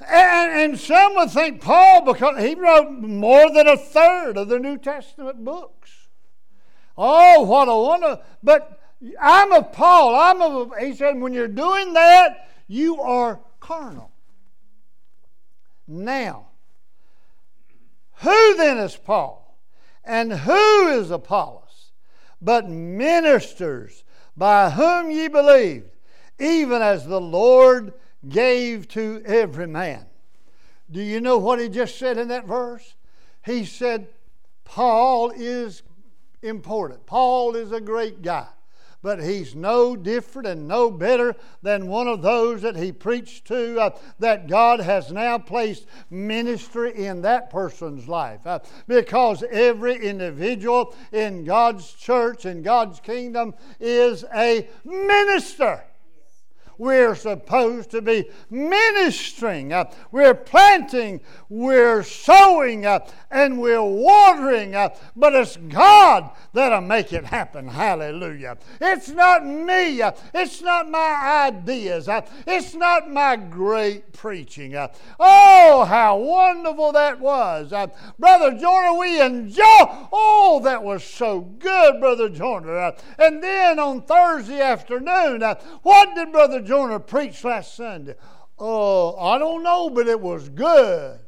And, and some would think Paul, because he wrote more than a third of the New Testament books. Oh, what a wonder. But I'm of Paul. I'm of, he said, when you're doing that, you are carnal. Now, who then is Paul? And who is Apollos? But ministers by whom ye believed, even as the Lord gave to every man. Do you know what he just said in that verse? He said, Paul is important. Paul is a great guy but he's no different and no better than one of those that he preached to uh, that God has now placed ministry in that person's life. Uh, because every individual in God's church, in God's kingdom, is a minister. We're supposed to be ministering. Uh, we're planting, we're sowing, uh, and we're watering. Uh, but it's God that'll make it happen. Hallelujah. It's not me. Uh, it's not my ideas. Uh, it's not my great preaching. Uh, oh, how wonderful that was. Brother Jordan, we enjoy. Oh, that was so good, Brother Jordan. and then on Thursday afternoon, what did Brother Jonah preached last Sunday? Oh, I don't know, but it was good.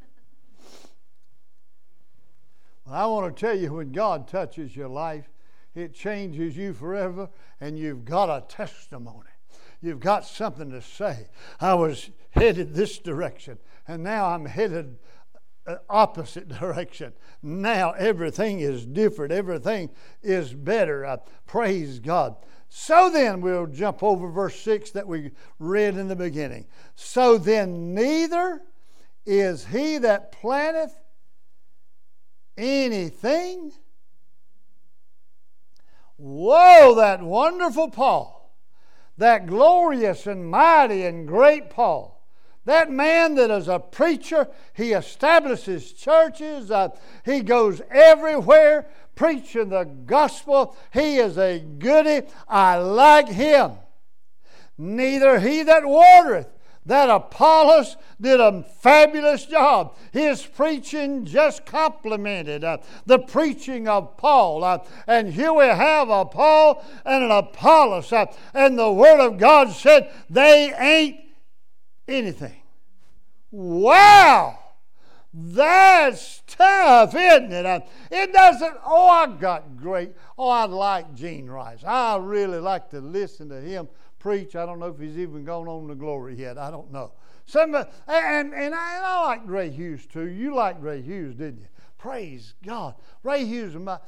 Well, I want to tell you when God touches your life, it changes you forever, and you've got a testimony. You've got something to say. I was headed this direction, and now I'm headed uh, opposite [laughs] direction. Now everything is different. Everything is better. Uh, praise God. So then, we'll jump over verse 6 that we read in the beginning. So then, neither is he that planteth anything. Whoa, that wonderful Paul, that glorious and mighty and great Paul. That man that is a preacher, he establishes churches, uh, he goes everywhere preaching the gospel. He is a goody. I like him. Neither he that watereth, that Apollos did a fabulous job. His preaching just complemented uh, the preaching of Paul. Uh, and here we have a Paul and an Apollos. Uh, and the Word of God said they ain't anything. Wow! That's tough, isn't it? Uh, it doesn't, oh, I got great. Oh, I like Gene Rice. I really like to listen to him preach. I don't know if he's even gone on to glory yet. I don't know. Some, uh, and, and I, I like Ray Hughes too. You like Ray Hughes, didn't you? Praise God. Ray Hughes, my,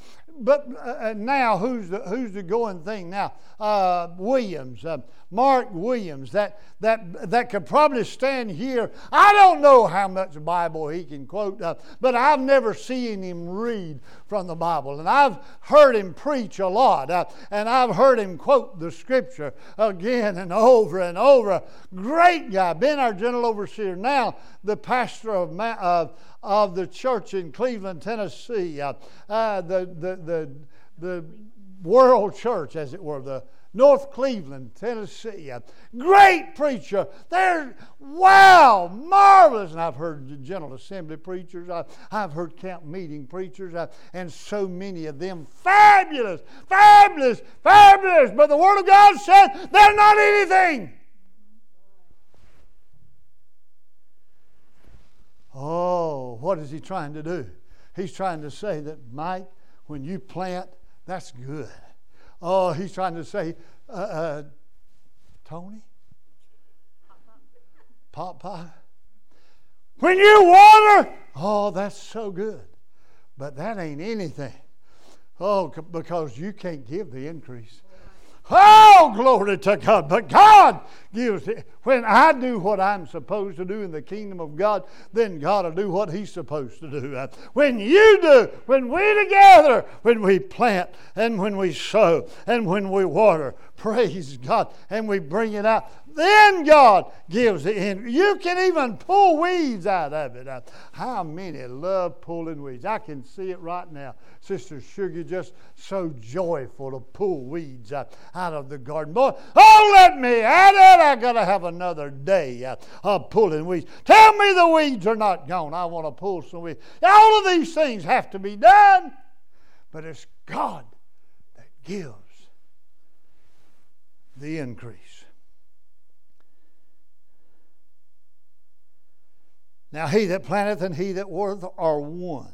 but uh, uh, now who's the, who's the going thing now? Uh, Williams. Uh, Mark Williams, that, that, that could probably stand here. I don't know how much Bible he can quote, uh, but I've never seen him read from the Bible. And I've heard him preach a lot, uh, and I've heard him quote the scripture again and over and over. Great guy, been our general overseer, now the pastor of, of, of the church in Cleveland, Tennessee, the, the, the, the world church, as it were, the North Cleveland, Tennessee. A great preacher. There, wow, marvelous. And I've heard the General Assembly preachers, I've, I've heard camp meeting preachers, uh, and so many of them. Fabulous, fabulous, fabulous. But the Word of God said they're not anything. Oh, what is he trying to do? He's trying to say that, Mike, when you plant, that's good. Oh, he's trying to say, uh, uh, Tony? Pop. When you water, oh, that's so good. But that ain't anything. Oh, because you can't give the increase. Oh, glory to God. But God gives it. When I do what I'm supposed to do in the kingdom of God, then God will do what He's supposed to do. Uh, When you do, when we together, when we plant and when we sow and when we water, praise God, and we bring it out, then God gives the end. You can even pull weeds out of it. How many love pulling weeds? I can see it right now. Sister Sugar just so joyful to pull weeds out, out of the garden. Boy, oh, let me at it. I got to have another day uh, of pulling weeds. Tell me the weeds are not gone. I want to pull some weeds. All of these things have to be done, but it's God that gives the increase. Now he that planteth and he that watereth are one,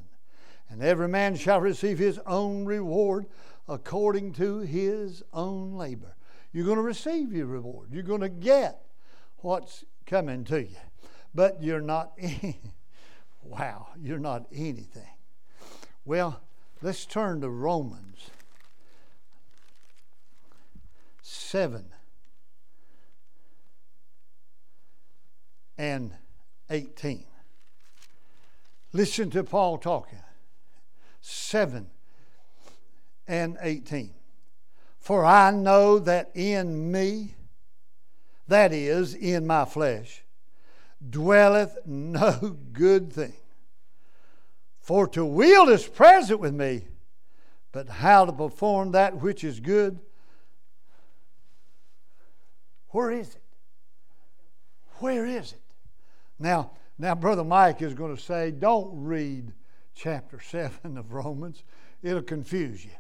and every man shall receive his own reward according to his own labor. You're going to receive your reward. You're going to get what's coming to you. But you're not, [laughs] wow, you're not anything. Well, let's turn to Romans 7 and 18. Listen to Paul talking. 7 and 18. For I know that in me, that is, in my flesh, dwelleth no good thing. For to will is present with me, but how to perform that which is good, where is it? Where is it? Now, now, Brother Mike is going to say, don't read chapter 7 of Romans. It'll confuse you.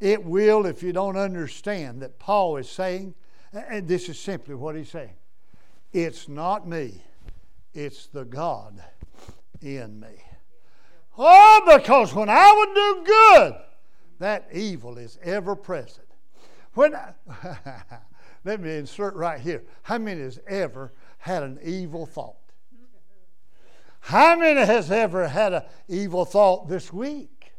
It will if you don't understand that Paul is saying, and this is simply what he's saying it's not me, it's the God in me. Oh, because when I would do good, that evil is ever present. When I, [laughs] let me insert right here. How many has ever had an evil thought? How many has ever had an evil thought this week?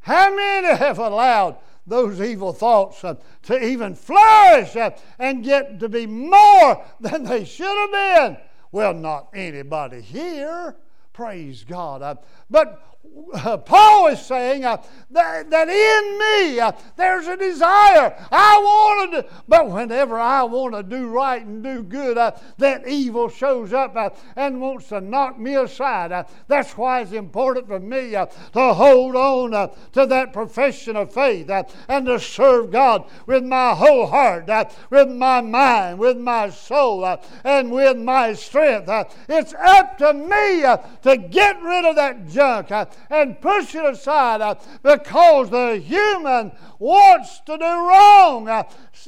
How many have allowed those evil thoughts uh, to even flourish uh, and get to be more than they should have been? Well, not anybody here. Praise God. Uh, but [laughs] Paul is saying uh, that, that in me uh, there's a desire. I want to, but whenever I want to do right and do good, uh, that evil shows up uh, and wants to knock me aside. Uh, that's why it's important for me uh, to hold on to that profession of faith and to serve God with my whole heart, with my mind, with my soul, and with my strength. It's up to me to get rid of that junk and push it aside uh, because the human wants to do wrong. Uh,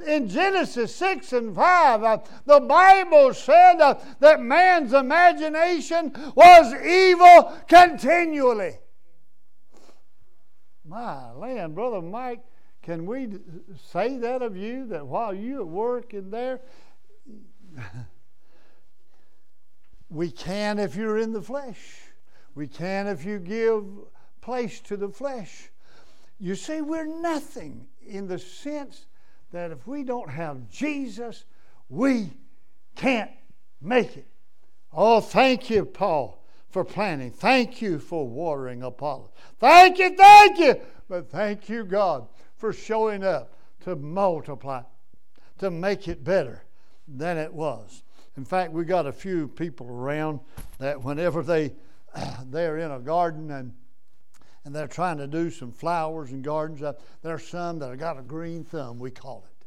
in Genesis 6 and 5, uh, the Bible said that man's imagination was evil continually. My land, Brother Mike, can we say that of you that while you at work in there, [laughs] we can if you're in the flesh. We can if you give place to the flesh. You see, we're nothing in the sense that if we don't have Jesus, we can't make it. Oh, thank you, Paul, for planting. Thank you for watering Apollo. Thank you, thank you. But thank you, God, for showing up to multiply, to make it better than it was. In fact, we got a few people around that whenever they [clears throat] they're in a garden and and they're trying to do some flowers and gardens. Uh, there's some that have got a green thumb, we call it.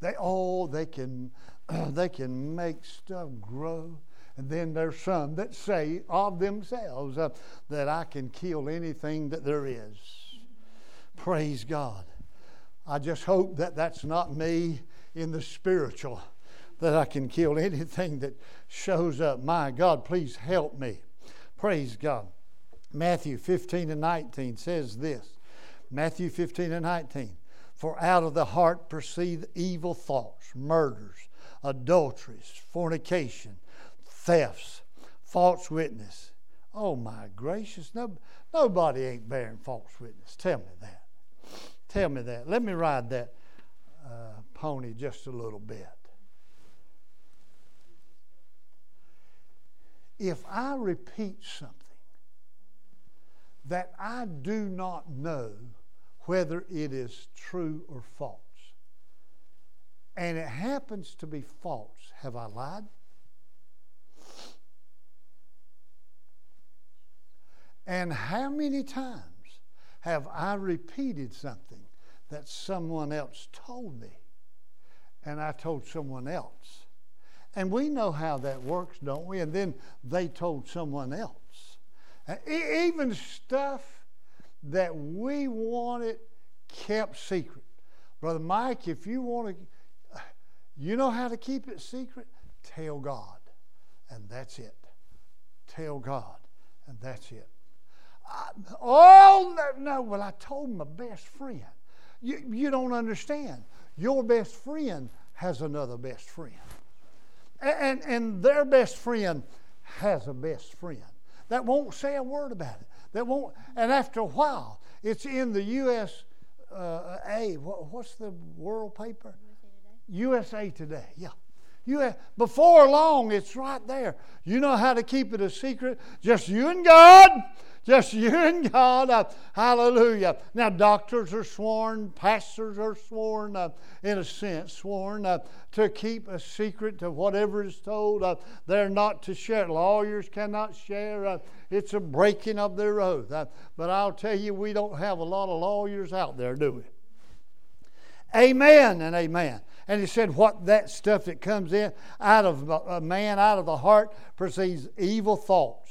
They oh they can [clears throat] they can make stuff grow. And then there's some that say of themselves uh, that I can kill anything that there is. Praise God. I just hope that that's not me in the spiritual, that I can kill anything that shows up. My God, please help me. Praise God. Matthew 15 and 19 says this Matthew 15 and 19. For out of the heart proceed evil thoughts, murders, adulteries, fornication, thefts, false witness. Oh my gracious, no, nobody ain't bearing false witness. Tell me that. Tell me that. Let me ride that uh, pony just a little bit. If I repeat something that I do not know whether it is true or false, and it happens to be false, have I lied? And how many times have I repeated something that someone else told me and I told someone else? And we know how that works, don't we? And then they told someone else. Uh, Even stuff that we wanted kept secret. Brother Mike, if you want to, you know how to keep it secret? Tell God. And that's it. Tell God. And that's it. I, oh, no, no. Well, I told my best friend. You, you don't understand. Your best friend has another best friend. And, and their best friend has a best friend that won't say a word about it. That won't, and after a while, it's in the U.S. Uh, a what, what's the world paper? USA Today. Yeah. You before long, it's right there. You know how to keep it a secret. Just you and God. Just you and God. Uh, hallelujah. Now, doctors are sworn, pastors are sworn, uh, in a sense, sworn uh, to keep a secret to whatever is told. Uh, they're not to share. Lawyers cannot share. Uh, it's a breaking of their oath. Uh, but I'll tell you, we don't have a lot of lawyers out there, do we? Amen and amen. And he said, What that stuff that comes in out of a man, out of the heart, proceeds evil thoughts.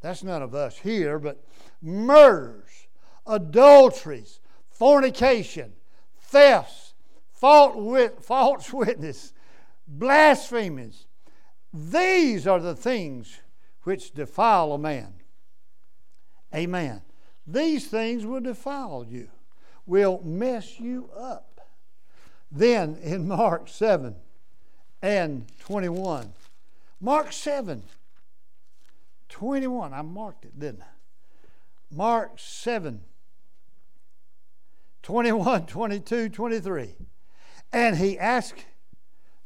That's none of us here, but murders, adulteries, fornication, thefts, [laughs] false witness, blasphemies. These are the things which defile a man. Amen. These things will defile you, will mess you up. Then in [laughs] Mark 7 and 21, Mark 7, 21, I marked it, didn't I? Mark 7, 21, 22, 23. And he asked,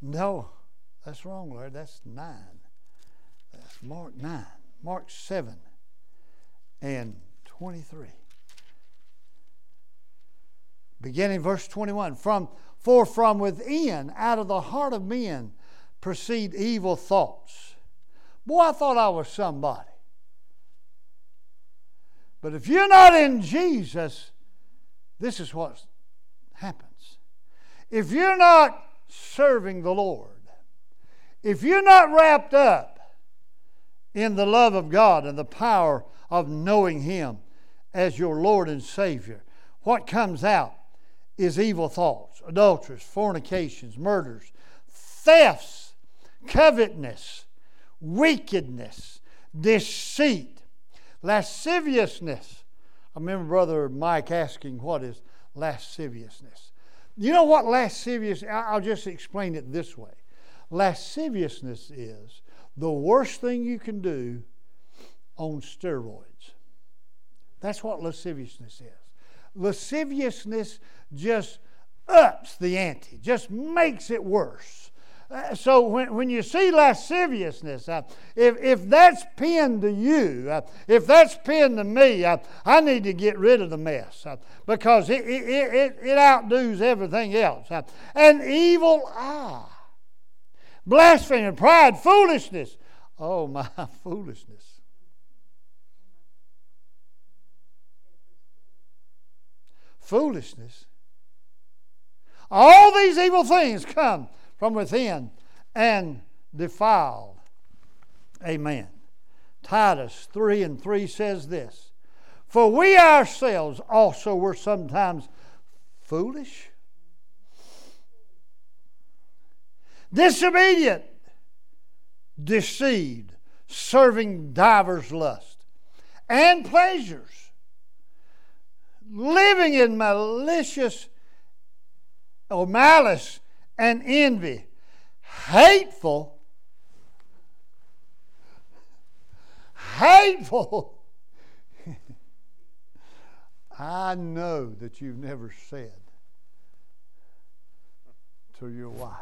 no, that's wrong, Lord. That's 9. That's Mark 9. Mark 7 and 23. Beginning verse 21. From for from within, out of the heart of men, proceed evil thoughts. Boy, I thought I was somebody. But if you're not in Jesus, this is what happens. If you're not serving the Lord, if you're not wrapped up in the love of God and the power of knowing Him as your Lord and Savior, what comes out is evil thoughts, adulteries, fornications, murders, thefts, covetousness, wickedness, deceit, lasciviousness. I remember Brother Mike asking, What is lasciviousness? You know what lascivious? I'll just explain it this way. Lasciviousness is the worst thing you can do on steroids. That's what lasciviousness is. Lasciviousness just ups the ante, just makes it worse. Uh, so when, when you see lasciviousness, uh, if, if that's pinned to you, uh, if that's pinned to me, uh, I need to get rid of the mess uh, because it, it, it, it outdoes everything else. An evil eye, blasphemy, and pride, foolishness. Oh, my [laughs] foolishness. Foolishness all these evil things come from within and defile. Amen. Titus 3 and 3 says this For we ourselves also were sometimes foolish, disobedient, deceived, serving divers lusts and pleasures, living in malicious or malice and envy, hateful, hateful. [laughs] I know that you've never said to your wife,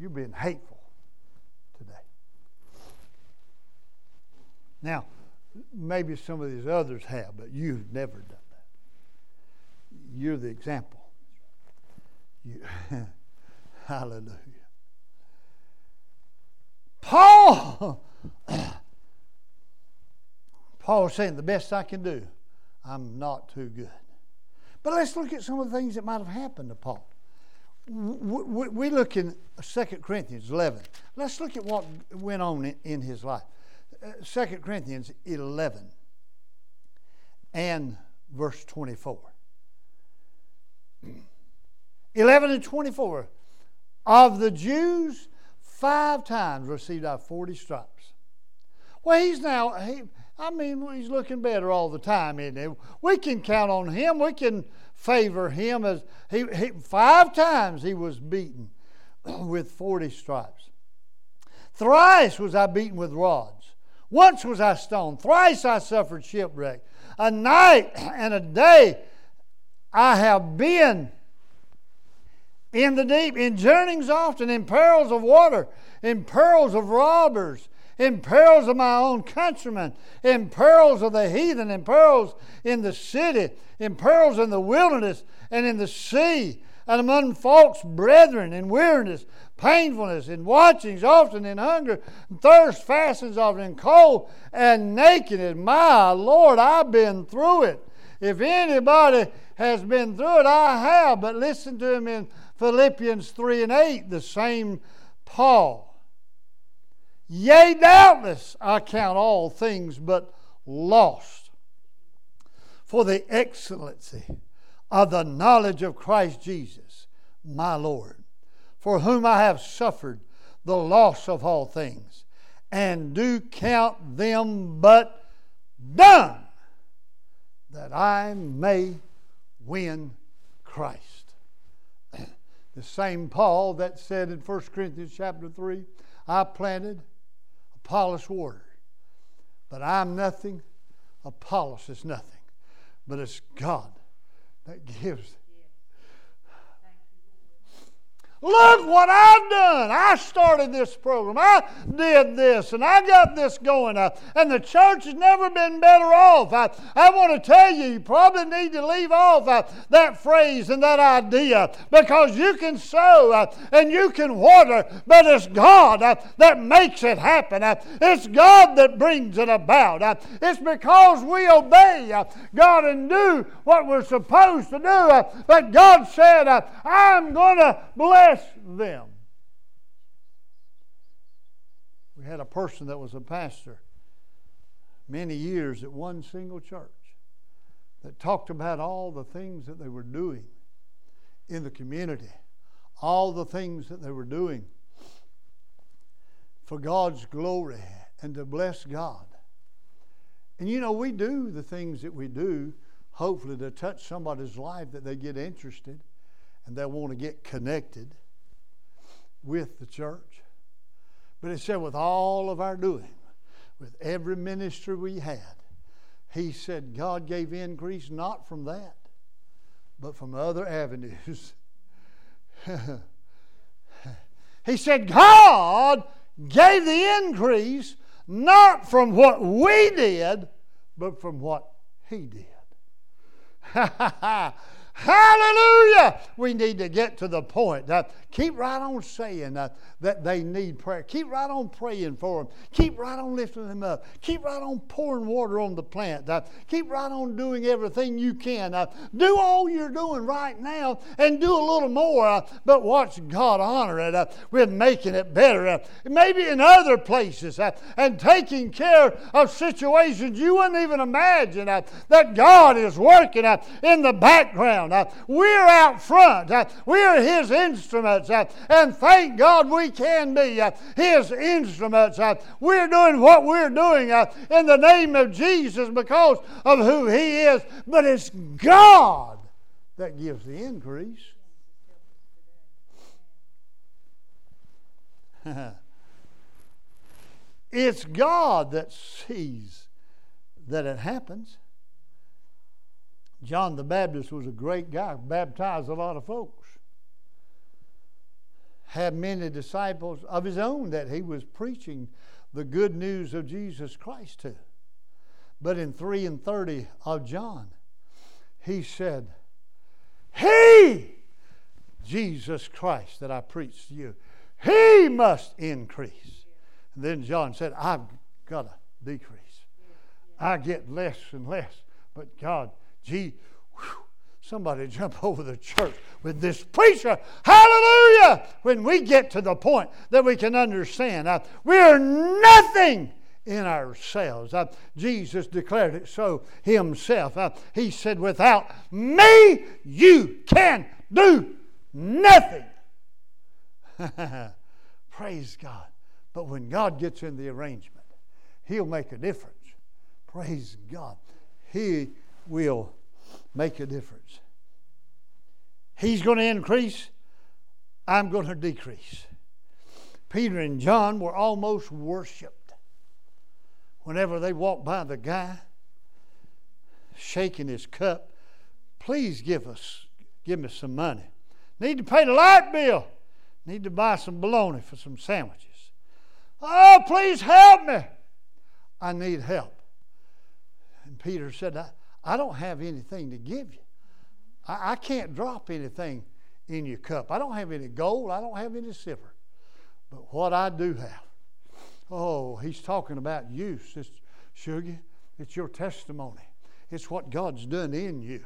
You've been hateful today. Now, maybe some of these others have, but you've never done that. You're the example. You, [laughs] hallelujah. Paul, [clears throat] Paul was saying, the best I can do, I'm not too good. But let's look at some of the things that might have happened to Paul. We, look in 2 Corinthians 11. Let's look at what went on in, his life. Uh, 2 Corinthians 11 and verse 24. [clears throat] 11 and 24. Of the Jews, five times received I 40 stripes. Well, he's now, he, I mean, he's looking better all the time, isn't he? We can count on him. We can favor him as he, he five times he was beaten [clears throat] with 40 stripes. Thrice was I beaten with rods. Once was I stoned. Thrice I suffered shipwreck. A night [clears throat] and a day I have been in the deep, in journeyings often, in perils of water, in perils of robbers, in perils of my own countrymen, in perils of the heathen, in perils in the city, in perils in the wilderness, and in the sea, and among false brethren, in weariness, painfulness, in watchings, often in hunger, and thirst, fastings, often in cold, and nakedness. My Lord, I've been through it. If anybody has been through it, I have. But listen to him in Philippians 3 and 8, the same Paul. Yea, doubtless I count all things but lost for the excellency of the knowledge of Christ Jesus, my Lord, for whom I have suffered the loss of all things, and do count them but done, that I may win Christ. The same Paul that said in 1 Corinthians chapter 3, I planted, Apollos watered, but I'm nothing, Apollos is nothing. But it's God that gives Look what I've done. I started this program. I did this and I got this going. Uh, and the church has never been better off. I, I want to tell you, you probably need to leave off uh, that phrase and that idea because you can sow uh, and you can water, but it's God uh, that makes it happen. Uh, it's God that brings it about. Uh, it's because we obey God and do what we're supposed to do. but God said, I'm going to bless bless them. We had a person that was a pastor many years at one single church that talked about all the things that they were doing in the community, all the things that they were doing for God's glory and to bless God. And you know, we do the things that we do, hopefully, to touch somebody's life that they get interested and they want to get connected with the church. But it said, with all of our doing, with every ministry we had, he said God gave increase not from that, but from other avenues. [laughs] he said God gave the increase not from what we did, but from what he did. [laughs] Hallelujah! We need to get to the point. Uh, keep right on saying uh, that they need prayer. Keep right on praying for them. Keep right on lifting them up. Keep right on pouring water on the plant. Uh, keep right on doing everything you can. Uh, do all you're doing right now and do a little more, uh, but watch God honor it uh, with making it better. maybe in other places and taking care of situations you wouldn't even imagine that God is working in the background uh, we're out front. Uh, we're His instruments. Uh, and thank God we can be His instruments. we're doing what we're doing in the name of Jesus because of who He is. But it's God that gives the increase. [laughs] It's God that sees that it happens. John the Baptist was a great guy, baptized a lot of folks. Had many disciples of his own that he was preaching the good news of Jesus Christ to. But in 3 and 30 of John, he said, He, Jesus Christ, that I preach to you, He must increase. And then John said, I've got to decrease. I get less and less. But God, gee, whew, somebody [laughs] jump over the church with this preacher. Hallelujah! When we get to the point that we can understand, uh, we are nothing in ourselves. Uh, Jesus declared it so himself. Uh, he said, Without me, you can do nothing. [laughs] Praise God. But when God gets in the arrangement, He'll make a difference. Praise God. He will make a difference. He's going to increase, I'm going to decrease. Peter and John were almost worshiped whenever they walked by the guy shaking his cup. Please give us, give me some money. Need to pay the light bill. Need to buy some bologna for some sandwiches. Oh, please help me. I need help. And Peter said, I, I don't have anything to give you. I, I can't drop anything in your cup. I don't have any gold. I don't have any silver. But what I do have, oh, he's talking about you, Sister Sugar. It's your testimony. It's what God's done in you.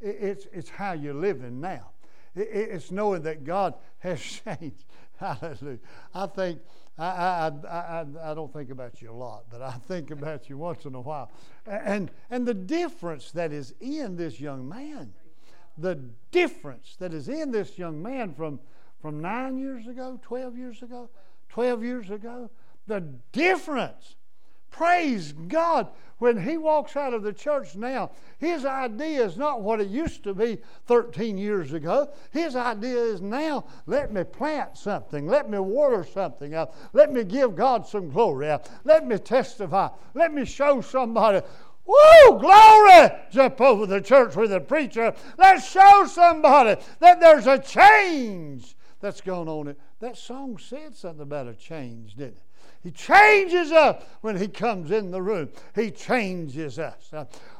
It, it's, it's how you're living now. It, it's knowing that God has [laughs] changed. Hallelujah. I think I, I, I, I, don't think about you a lot, but I think about you once in a while. And, and the difference that is in this young man, the difference that is in this young man from, from nine years ago, 12 years ago, 12 years ago, the difference Praise God. When he walks out of the church now, his idea is not what it used to be 13 years ago. His idea is now, let me plant something, let me water something up, let me give God some glory up, let me testify, let me show somebody. Woo, glory! Jump over the church with a preacher. Let's show somebody that there's a change that's going on. That song said something about a change, didn't it? He changes us when He comes in the room. He changes us.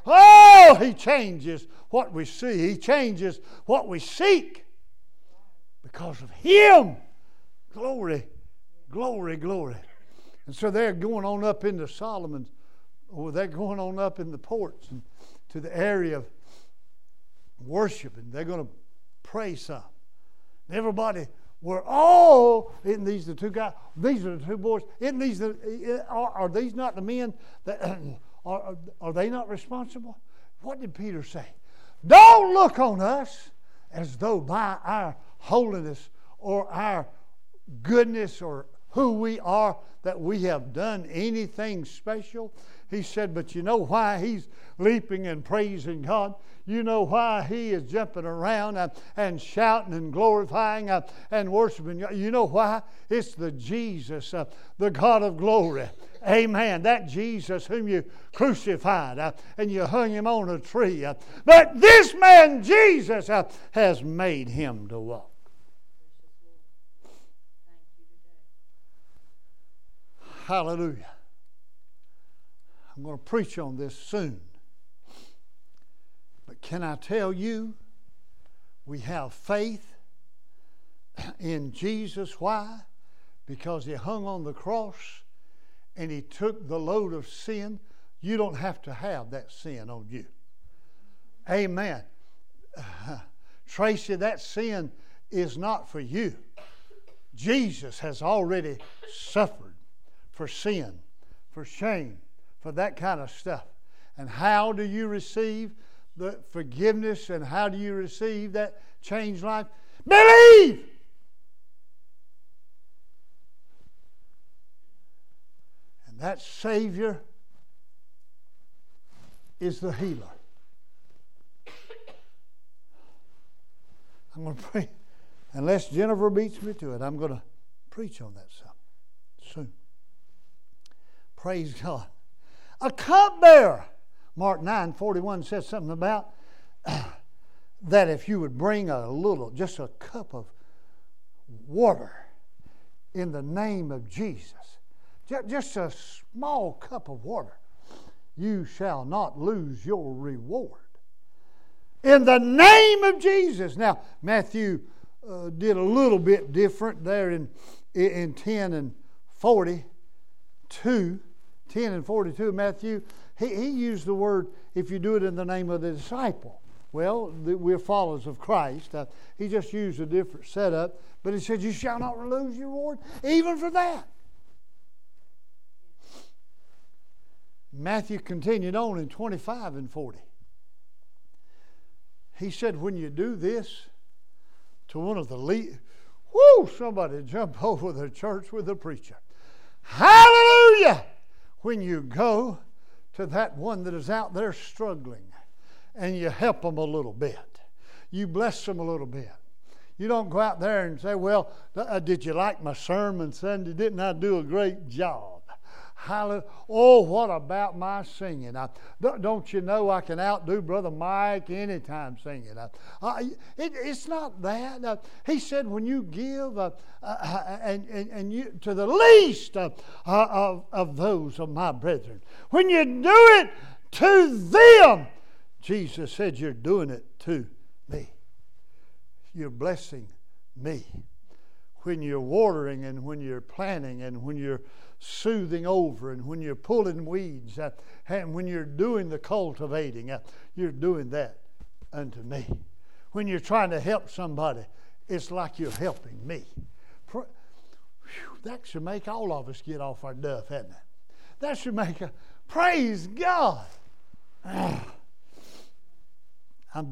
Oh, He changes what we see, He changes what we seek because of Him. Glory, glory, glory. And so they're going on up into Solomon's, or they're going on up in the ports and to the area of worship, and they're going to pray some. Everybody we're all, these the two guys? These are the two boys. Isn't these the, are, are these not the men that, [clears throat] are, are they not responsible? What did Peter say? Don't look on us as though by our holiness or our goodness or who we are that we have done anything special. He said, But you know why he's leaping and praising God? You know why he is jumping around and, and shouting and glorifying and, and worshiping You know why? It's the Jesus, uh, the God of glory. Amen. That Jesus whom you crucified uh, and you hung him on a tree. Uh, but this man, Jesus, uh, has made him to walk. Hallelujah. I'm going to preach on this soon. Can I tell you, we have faith in Jesus. Why? Because He hung on the cross and He took the load of sin. You don't have to have that sin on you. Amen. [laughs] Tracy, that sin is not for you. Jesus has already suffered for sin, for shame, for that kind of stuff. And how do you receive the forgiveness and how do you receive that changed life? Believe! And that Savior is the healer. I'm going [laughs] to pray. Unless Jennifer beats me to it, I'm going to preach on that some soon. Praise God. A cupbearer. Mark 9 41 says something about [clears throat] that if you would bring a little, just a cup of water in the name of Jesus, ju- just a small cup of water, you shall not lose your reward. In the name of Jesus. Now, Matthew uh, did a little bit different there in, in 10 and 42. 10 and 42, Matthew, he, he used the word, if you do it in the name of the disciple. Well, the, we're followers of Christ. Uh, he just used a different setup, but he said, You shall not lose your reward, even for that. Matthew continued on in 25 and 40. He said, When you do this to one of the lead, whoo, somebody jump [laughs] over the church with the preacher. Hallelujah! When you go to that one that is out there struggling and you help them a little bit, you bless them a little bit. You don't go out there and say, Well, uh, did you like my sermon Sunday? Didn't I do a great job? Hallelujah. Oh, what about my singing? I, don't you know I can outdo Brother Mike anytime singing? I, I, it, it's not that. Uh, he said, when you give uh, uh, and, and, and you, to the least of, of, of those of my brethren, when you do it to them, Jesus said, you're doing it to me. You're blessing me. When you're watering and when you're planting and when you're soothing over and when you're pulling weeds uh, and when you're doing the cultivating, uh, you're doing that unto me. When you're trying to help somebody, it's like you're helping me. Whew, that should make all of us get off our duff, hadn't it? That should make a praise God. [sighs] I'm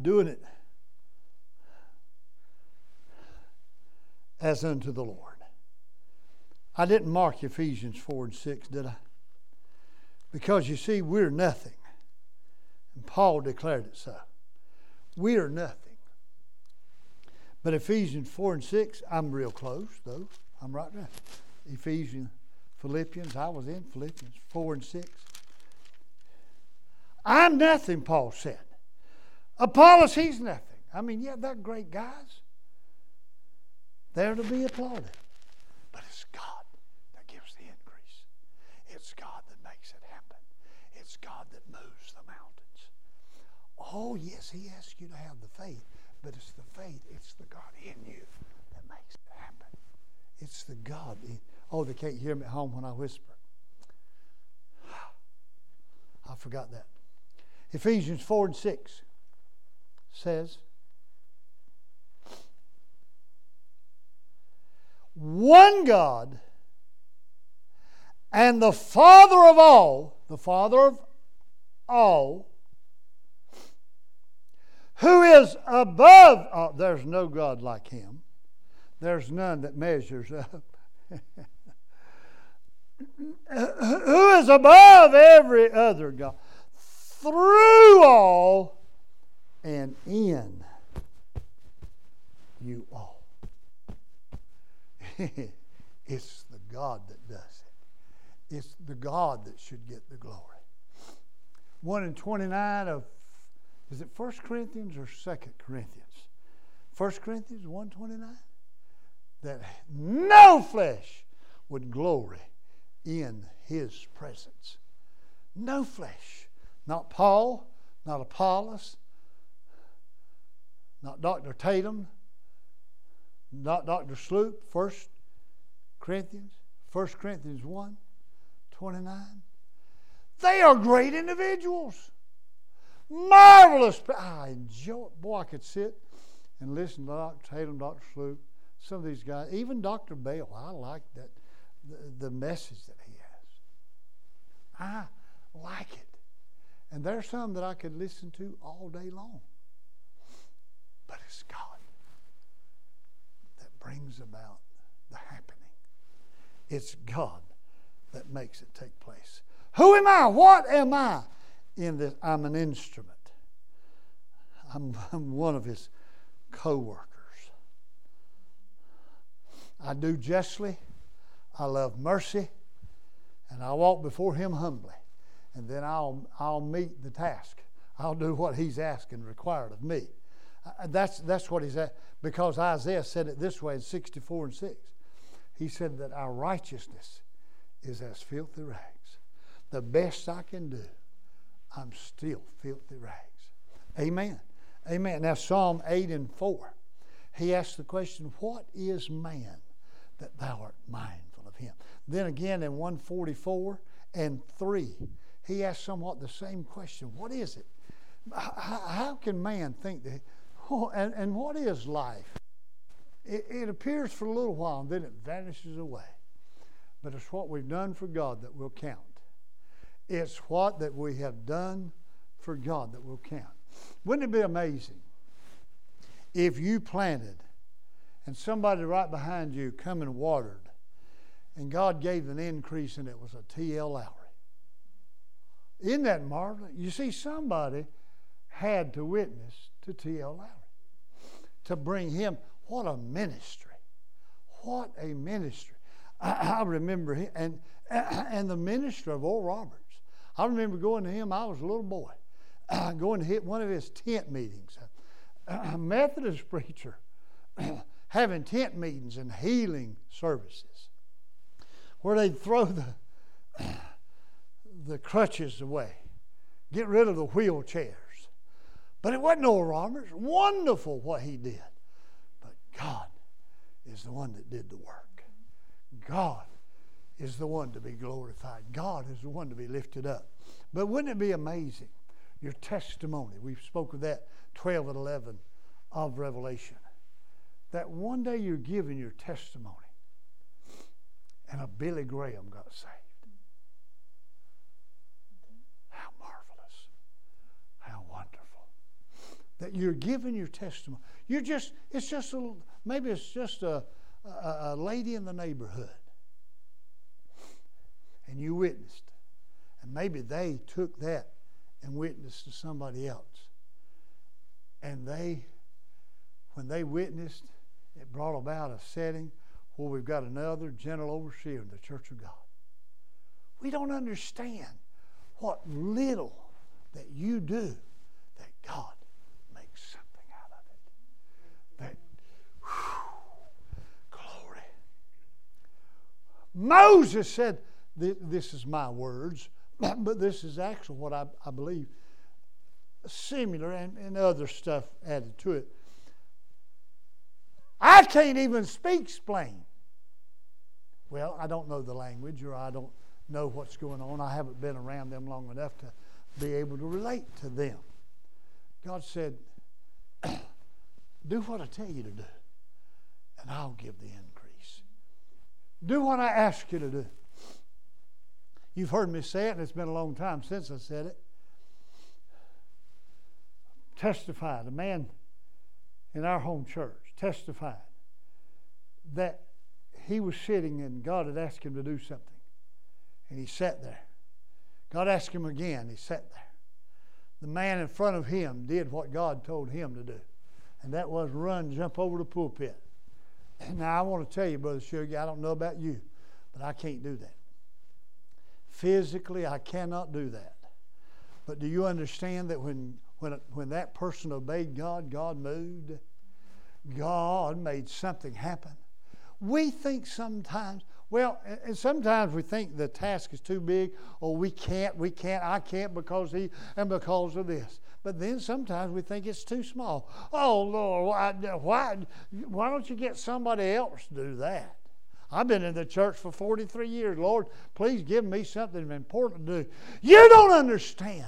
doing it as unto the Lord. I didn't mark Ephesians 4 and 6, did I? Because you see, we're nothing. And Paul declared it so. We are nothing. But Ephesians 4 and 6, I'm real close, though. I'm right there. Ephesians, Philippians, I was in Philippians 4 and 6. I'm nothing, Paul said. Apollos, he's nothing. I mean, yeah, they're great guys. They're to be applauded. But it's God that gives the increase. It's God that makes it happen. It's God that moves the mountains. Oh, yes, He asks you to have the faith, but it's the faith, it's the God in you that makes it happen. It's the God. In, oh, they can't hear me at home when I whisper. I forgot that. Ephesians 4 and 6 says, one God and the Father of all, the Father of all, who is above all. There's no God like him. There's none that measures up. [laughs] who is above every other God, through all and in you all. [laughs] it's the God that does it. It's the God that should get the glory. 1 in 29 of, is it 1 Corinthians or 2 Corinthians? 1 Corinthians 129? That no flesh would glory in his presence. No flesh. Not Paul, not Apollos, not Dr. Tatum, not Dr. Sloop, 1 Corinthians, 1 Corinthians 1, 29. They are great individuals. Marvelous. I enjoy it. Boy, I could sit and listen to Dr. Tatum, Dr. Sloop, some of these guys, even Dr. Bell. I like that, the, the message that he has. I like it. And there's some that I could listen to all day long. But it's God that brings about the happening. It's God that makes it take place. Who am I? What am I? In this, I'm an instrument. I'm, I'm one of his co-workers. I do justly. I love mercy. and I'll walk before him humbly, and then I'll, I'll meet the task. I'll do what he's asking required of me. Uh, that's, that's what he's at, because Isaiah said it this way in 64 and 6. He said that our righteousness is as filthy rags. The best I can do, I'm still filthy rags. Amen. Amen. Now, Psalm 8 and 4, he asks the question, What is man that thou art mindful of him? Then again in 144 and 3, he asks somewhat the same question What is it? How, can man think that? [laughs] Oh, and, and what is life? It, it appears for a little while, and then it vanishes away. But it's what we've done for God that will count. It's what that we have done for God that will count. Wouldn't it be amazing if you planted and somebody right behind you come and watered and God gave an increase and it was a T.L. Lowery? Isn't that marvelous? You see, somebody had to witness to T.L. Lowery to bring him. What a ministry! What a ministry! I, I remember him, and and the minister of Oral Roberts. I remember going to him. I was a little boy, [clears throat] going to hit one of his tent meetings. A [clears throat] Methodist preacher [clears throat] having tent meetings and healing services, where they'd throw the the crutches away, get rid of the wheelchairs. But it wasn't Oral Roberts. Wonderful what he did. But God is the one that did the work. God is the one to be glorified. God is the one to be lifted up. But wouldn't it be amazing? Your testimony. We spoke of that 12 and 11 of Revelation. That one day you're giving your testimony, and a Billy Graham got saved. How marvelous. How wonderful. That you're giving your testimony. You're just, it's just a, maybe it's just a, a, a lady in the neighborhood. And you witnessed. And maybe they took that and witnessed to somebody else. And they, when they witnessed, it brought about a setting where we've got another general overseer in the Church of God. We don't understand what little that you do that God makes something out of it. That, whew, glory. Moses said, this is my words, [clears throat] but this is actually what I, I believe, similar and, and other stuff added to it. I can't even speak explain. Well, I don't know the language or I don't know what's going on. I haven't been around them long enough to be able to relate to them. God said, [clears throat] Do what I tell you to do, and I'll give the increase. Do what I ask you to do. You've heard me say it, and it's been a long time since I said it. Testified, a man in our home church testified that he was sitting and God had asked him to do something. And he sat there. God asked him again. He sat there. The man in front of him did what God told him to do, and that was run, jump over the pulpit. And now, I want to tell you, Brother Sugar, I don't know about you, but I can't do that. Physically, I cannot do that. But do you understand that when, when, when that person obeyed God, God moved? God made something happen. We think sometimes, well, and sometimes we think the task is too big, or we can't, we can't, I can't because he, and because of this. But then sometimes we think it's too small. Oh, Lord, why, why, why don't you get somebody else to do that? I've been in the church for 43 years. Lord, please give me something important to do. You don't understand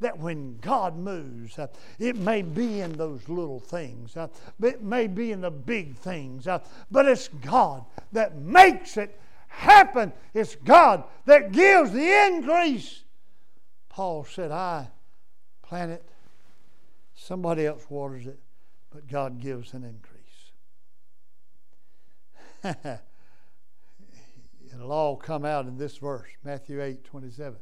that when God moves, uh, it may be in those little things, uh, it may be in the big things, uh, but it's God that makes it happen. It's God that gives the increase. Paul said, I plant it, somebody else waters it, but God gives an increase. [laughs] It'll all come out in this verse, Matthew 8 27.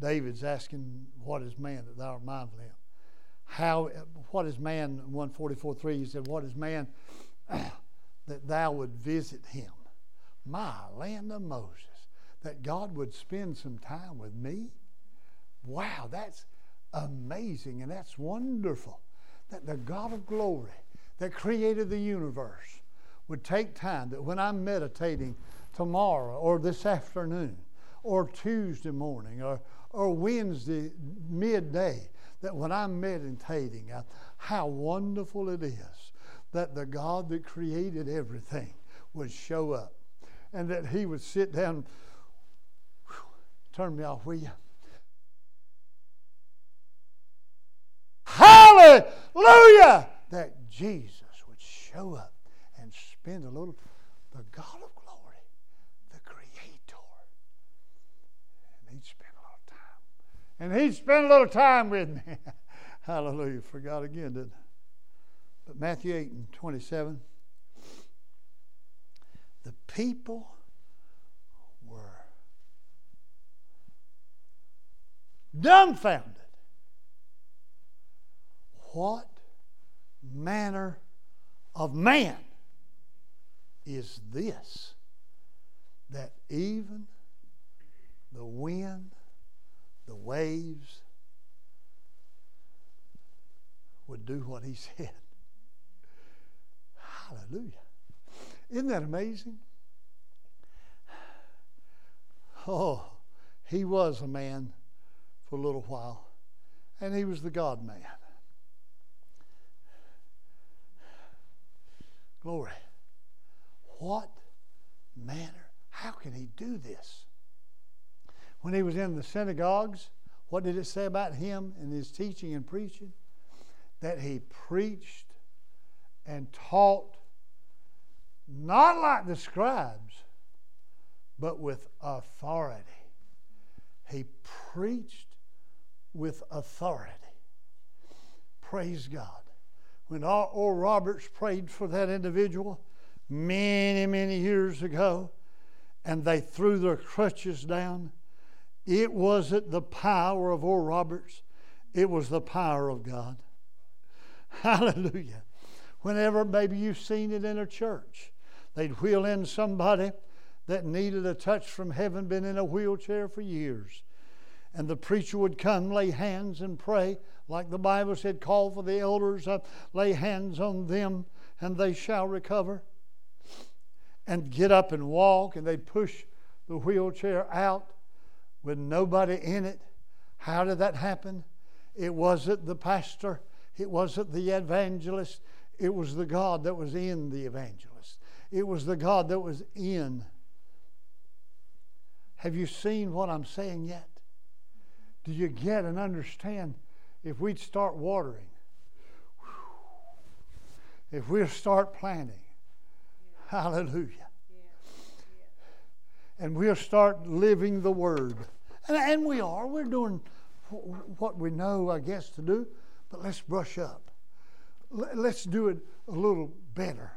David's asking, What is man that thou art mindful of him? How, what is man, 144 3, he said, What is man [clears throat] that thou would visit him? My land of Moses, that God would spend some time with me. Wow, that's amazing and that's wonderful. That the God of glory that created the universe would take time that when I'm meditating tomorrow or this afternoon or Tuesday morning or, or Wednesday midday, that when I'm meditating, uh, how wonderful it is that the God that created everything would show up and that He would sit down. Whew, turn me off, will you? Hallelujah! That Jesus would show up and spend a little, the God of glory, the Creator. And He'd spend a little time. And He'd spend a little time with me. [laughs] Hallelujah. Forgot again, didn't I? But Matthew 8 and 27, the people were dumbfounded. What manner of man is this that even the wind, the waves would do what he [laughs] said? Hallelujah. Isn't that amazing? Oh, he was a man for a little while, and he was the God man. Glory. What manner? How can he do this? When he was in the synagogues, what did it say about him and his teaching and preaching? That he preached and taught not like the scribes, but with authority. He preached with authority. Praise God. When Oral Roberts prayed for that individual many, many years ago, and they threw their crutches down, it wasn't the power of Oral Roberts, it was the power of God. [laughs] Hallelujah. Whenever maybe you've seen it in a church, they'd wheel in somebody that needed a touch from heaven, been in a wheelchair for years. And the preacher would come, lay hands, and pray, like the Bible said, call for the elders, uh, lay hands on them, and they shall recover. And get up and walk, and they'd push the wheelchair out with nobody in it. How did that happen? It wasn't the pastor, it wasn't the evangelist, it was the God that was in the evangelist. It was the God that was in. Have you seen what I'm saying yet? Do you get and understand? If we'd start watering, if we'd start planting, hallelujah, and we'll start living the Word. And, and we are. We're doing what we know, I guess, to do, but let's brush up. Let's do it a little better.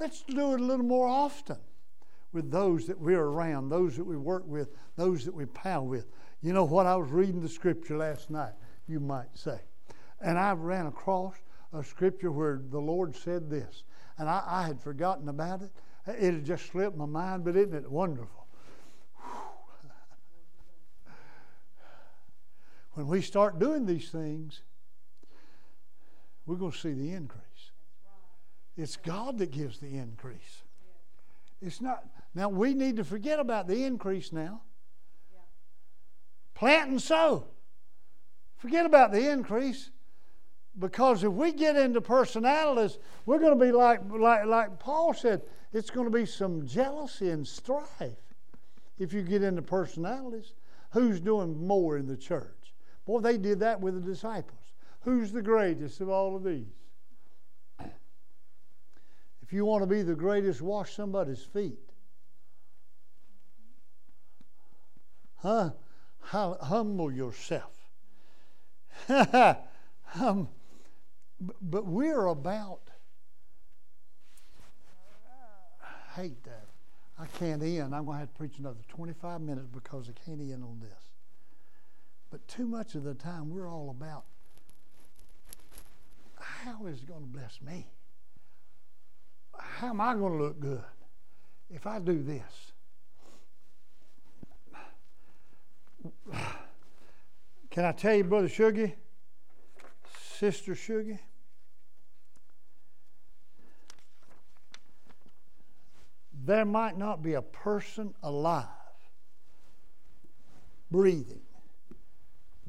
Let's do it a little more often with those that we're around, those that we work with, those that we pal with. You know what? I was reading the scripture last night, you might say. And I ran across a scripture where the Lord said this. And I, I had forgotten about it. It had just slipped my mind, but isn't it wonderful? when we start doing these things, we're going to see the increase. It's God that gives the increase. It's not. Now, we need to forget about the increase now. Plant and sow. Forget about the increase. Because if we get into personalities, we're going to be like, like, like Paul said, it's going to be some jealousy and strife if you get into personalities. Who's doing more in the church? Boy, they did that with the disciples. Who's the greatest of all of these? If you want to be the greatest, wash somebody's feet. Huh? Humble yourself. [laughs] um, but we're about, I hate that. I can't end. I'm going to have to preach another 25 minutes because I can't end on this. But too much of the time, we're all about how is it going to bless me? How am I going to look good? if I do this, can I tell you, Brother Shuggy, Sister Shuggy? There might not be a person alive, breathing,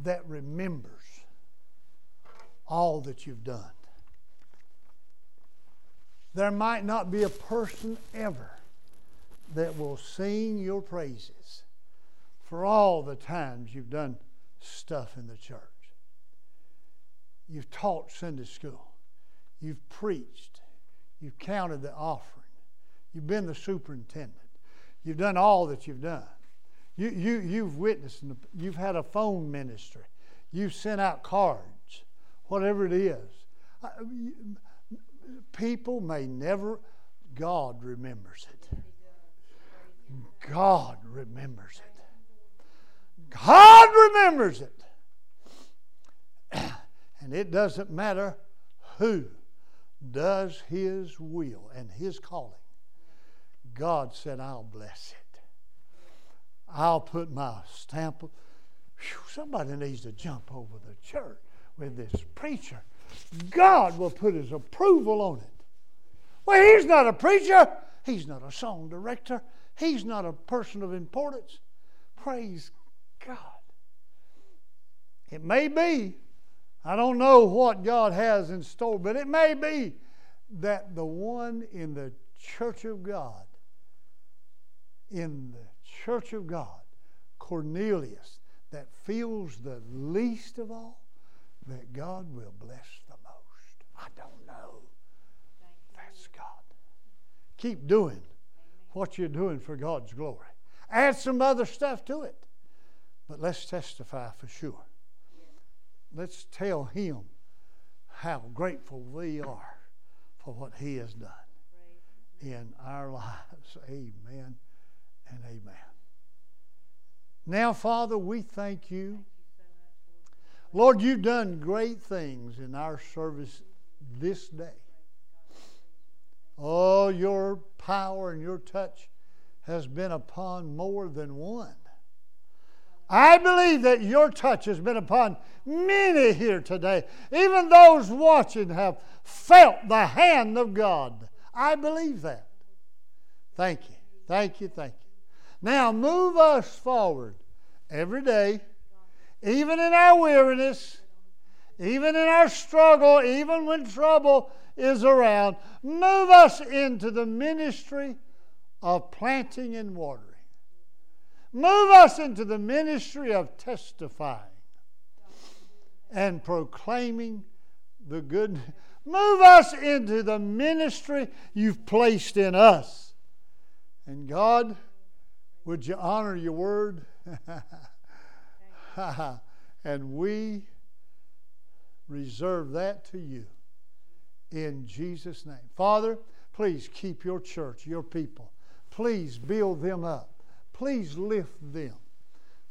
that remembers all that you've done. There might not be a person ever that will sing your praises for all the times you've done stuff in the church. You've taught Sunday school, you've preached, you've counted the offering, you've been the superintendent, you've done all that you've done. You, you, you've witnessed, you've had a phone ministry, you've sent out cards, whatever it is. People may never, God remembers it. God remembers it. God remembers it. [clears throat] And it doesn't matter who does His will and His calling. God said, I'll bless it. I'll put my stamp. Whew, somebody needs to jump over the church with this preacher. God will put His approval on it. Well, he's not a preacher. He's not a song director. He's not a person of importance. Praise God. It may be, I don't know what God has in store, but it may be that the one in the church of God, in the church of God, Cornelius, that feels the least of all, that God will bless the most. I don't know. That's God. Keep doing what you're doing for God's glory. Add some other stuff to it. But let's testify for sure. Let's tell Him how grateful we are for what He has done in our [laughs] lives. Amen and amen. Now, Father, we thank you. Lord, you've done great things in our service this day. Oh, your power and your touch has been upon more than one. I believe that your touch has been upon many here today. Even those watching have felt the hand of God. I believe that. Thank you. Thank you. Thank you. Now move us forward every day, even in our weariness, even in our struggle, even when trouble is around. Move us into the ministry of planting and watering. Move us into the ministry of testifying and proclaiming the good. Move us into the ministry you've placed in us. And God, would you honor your word? [laughs] and we reserve that to you in Jesus' name. Father, please keep your church, your people. Please build them up. Please lift them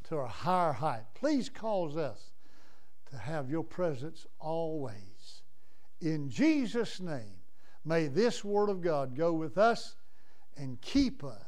to a higher height. Please cause us to have your presence always. In Jesus' name, may this word of God go with us and keep us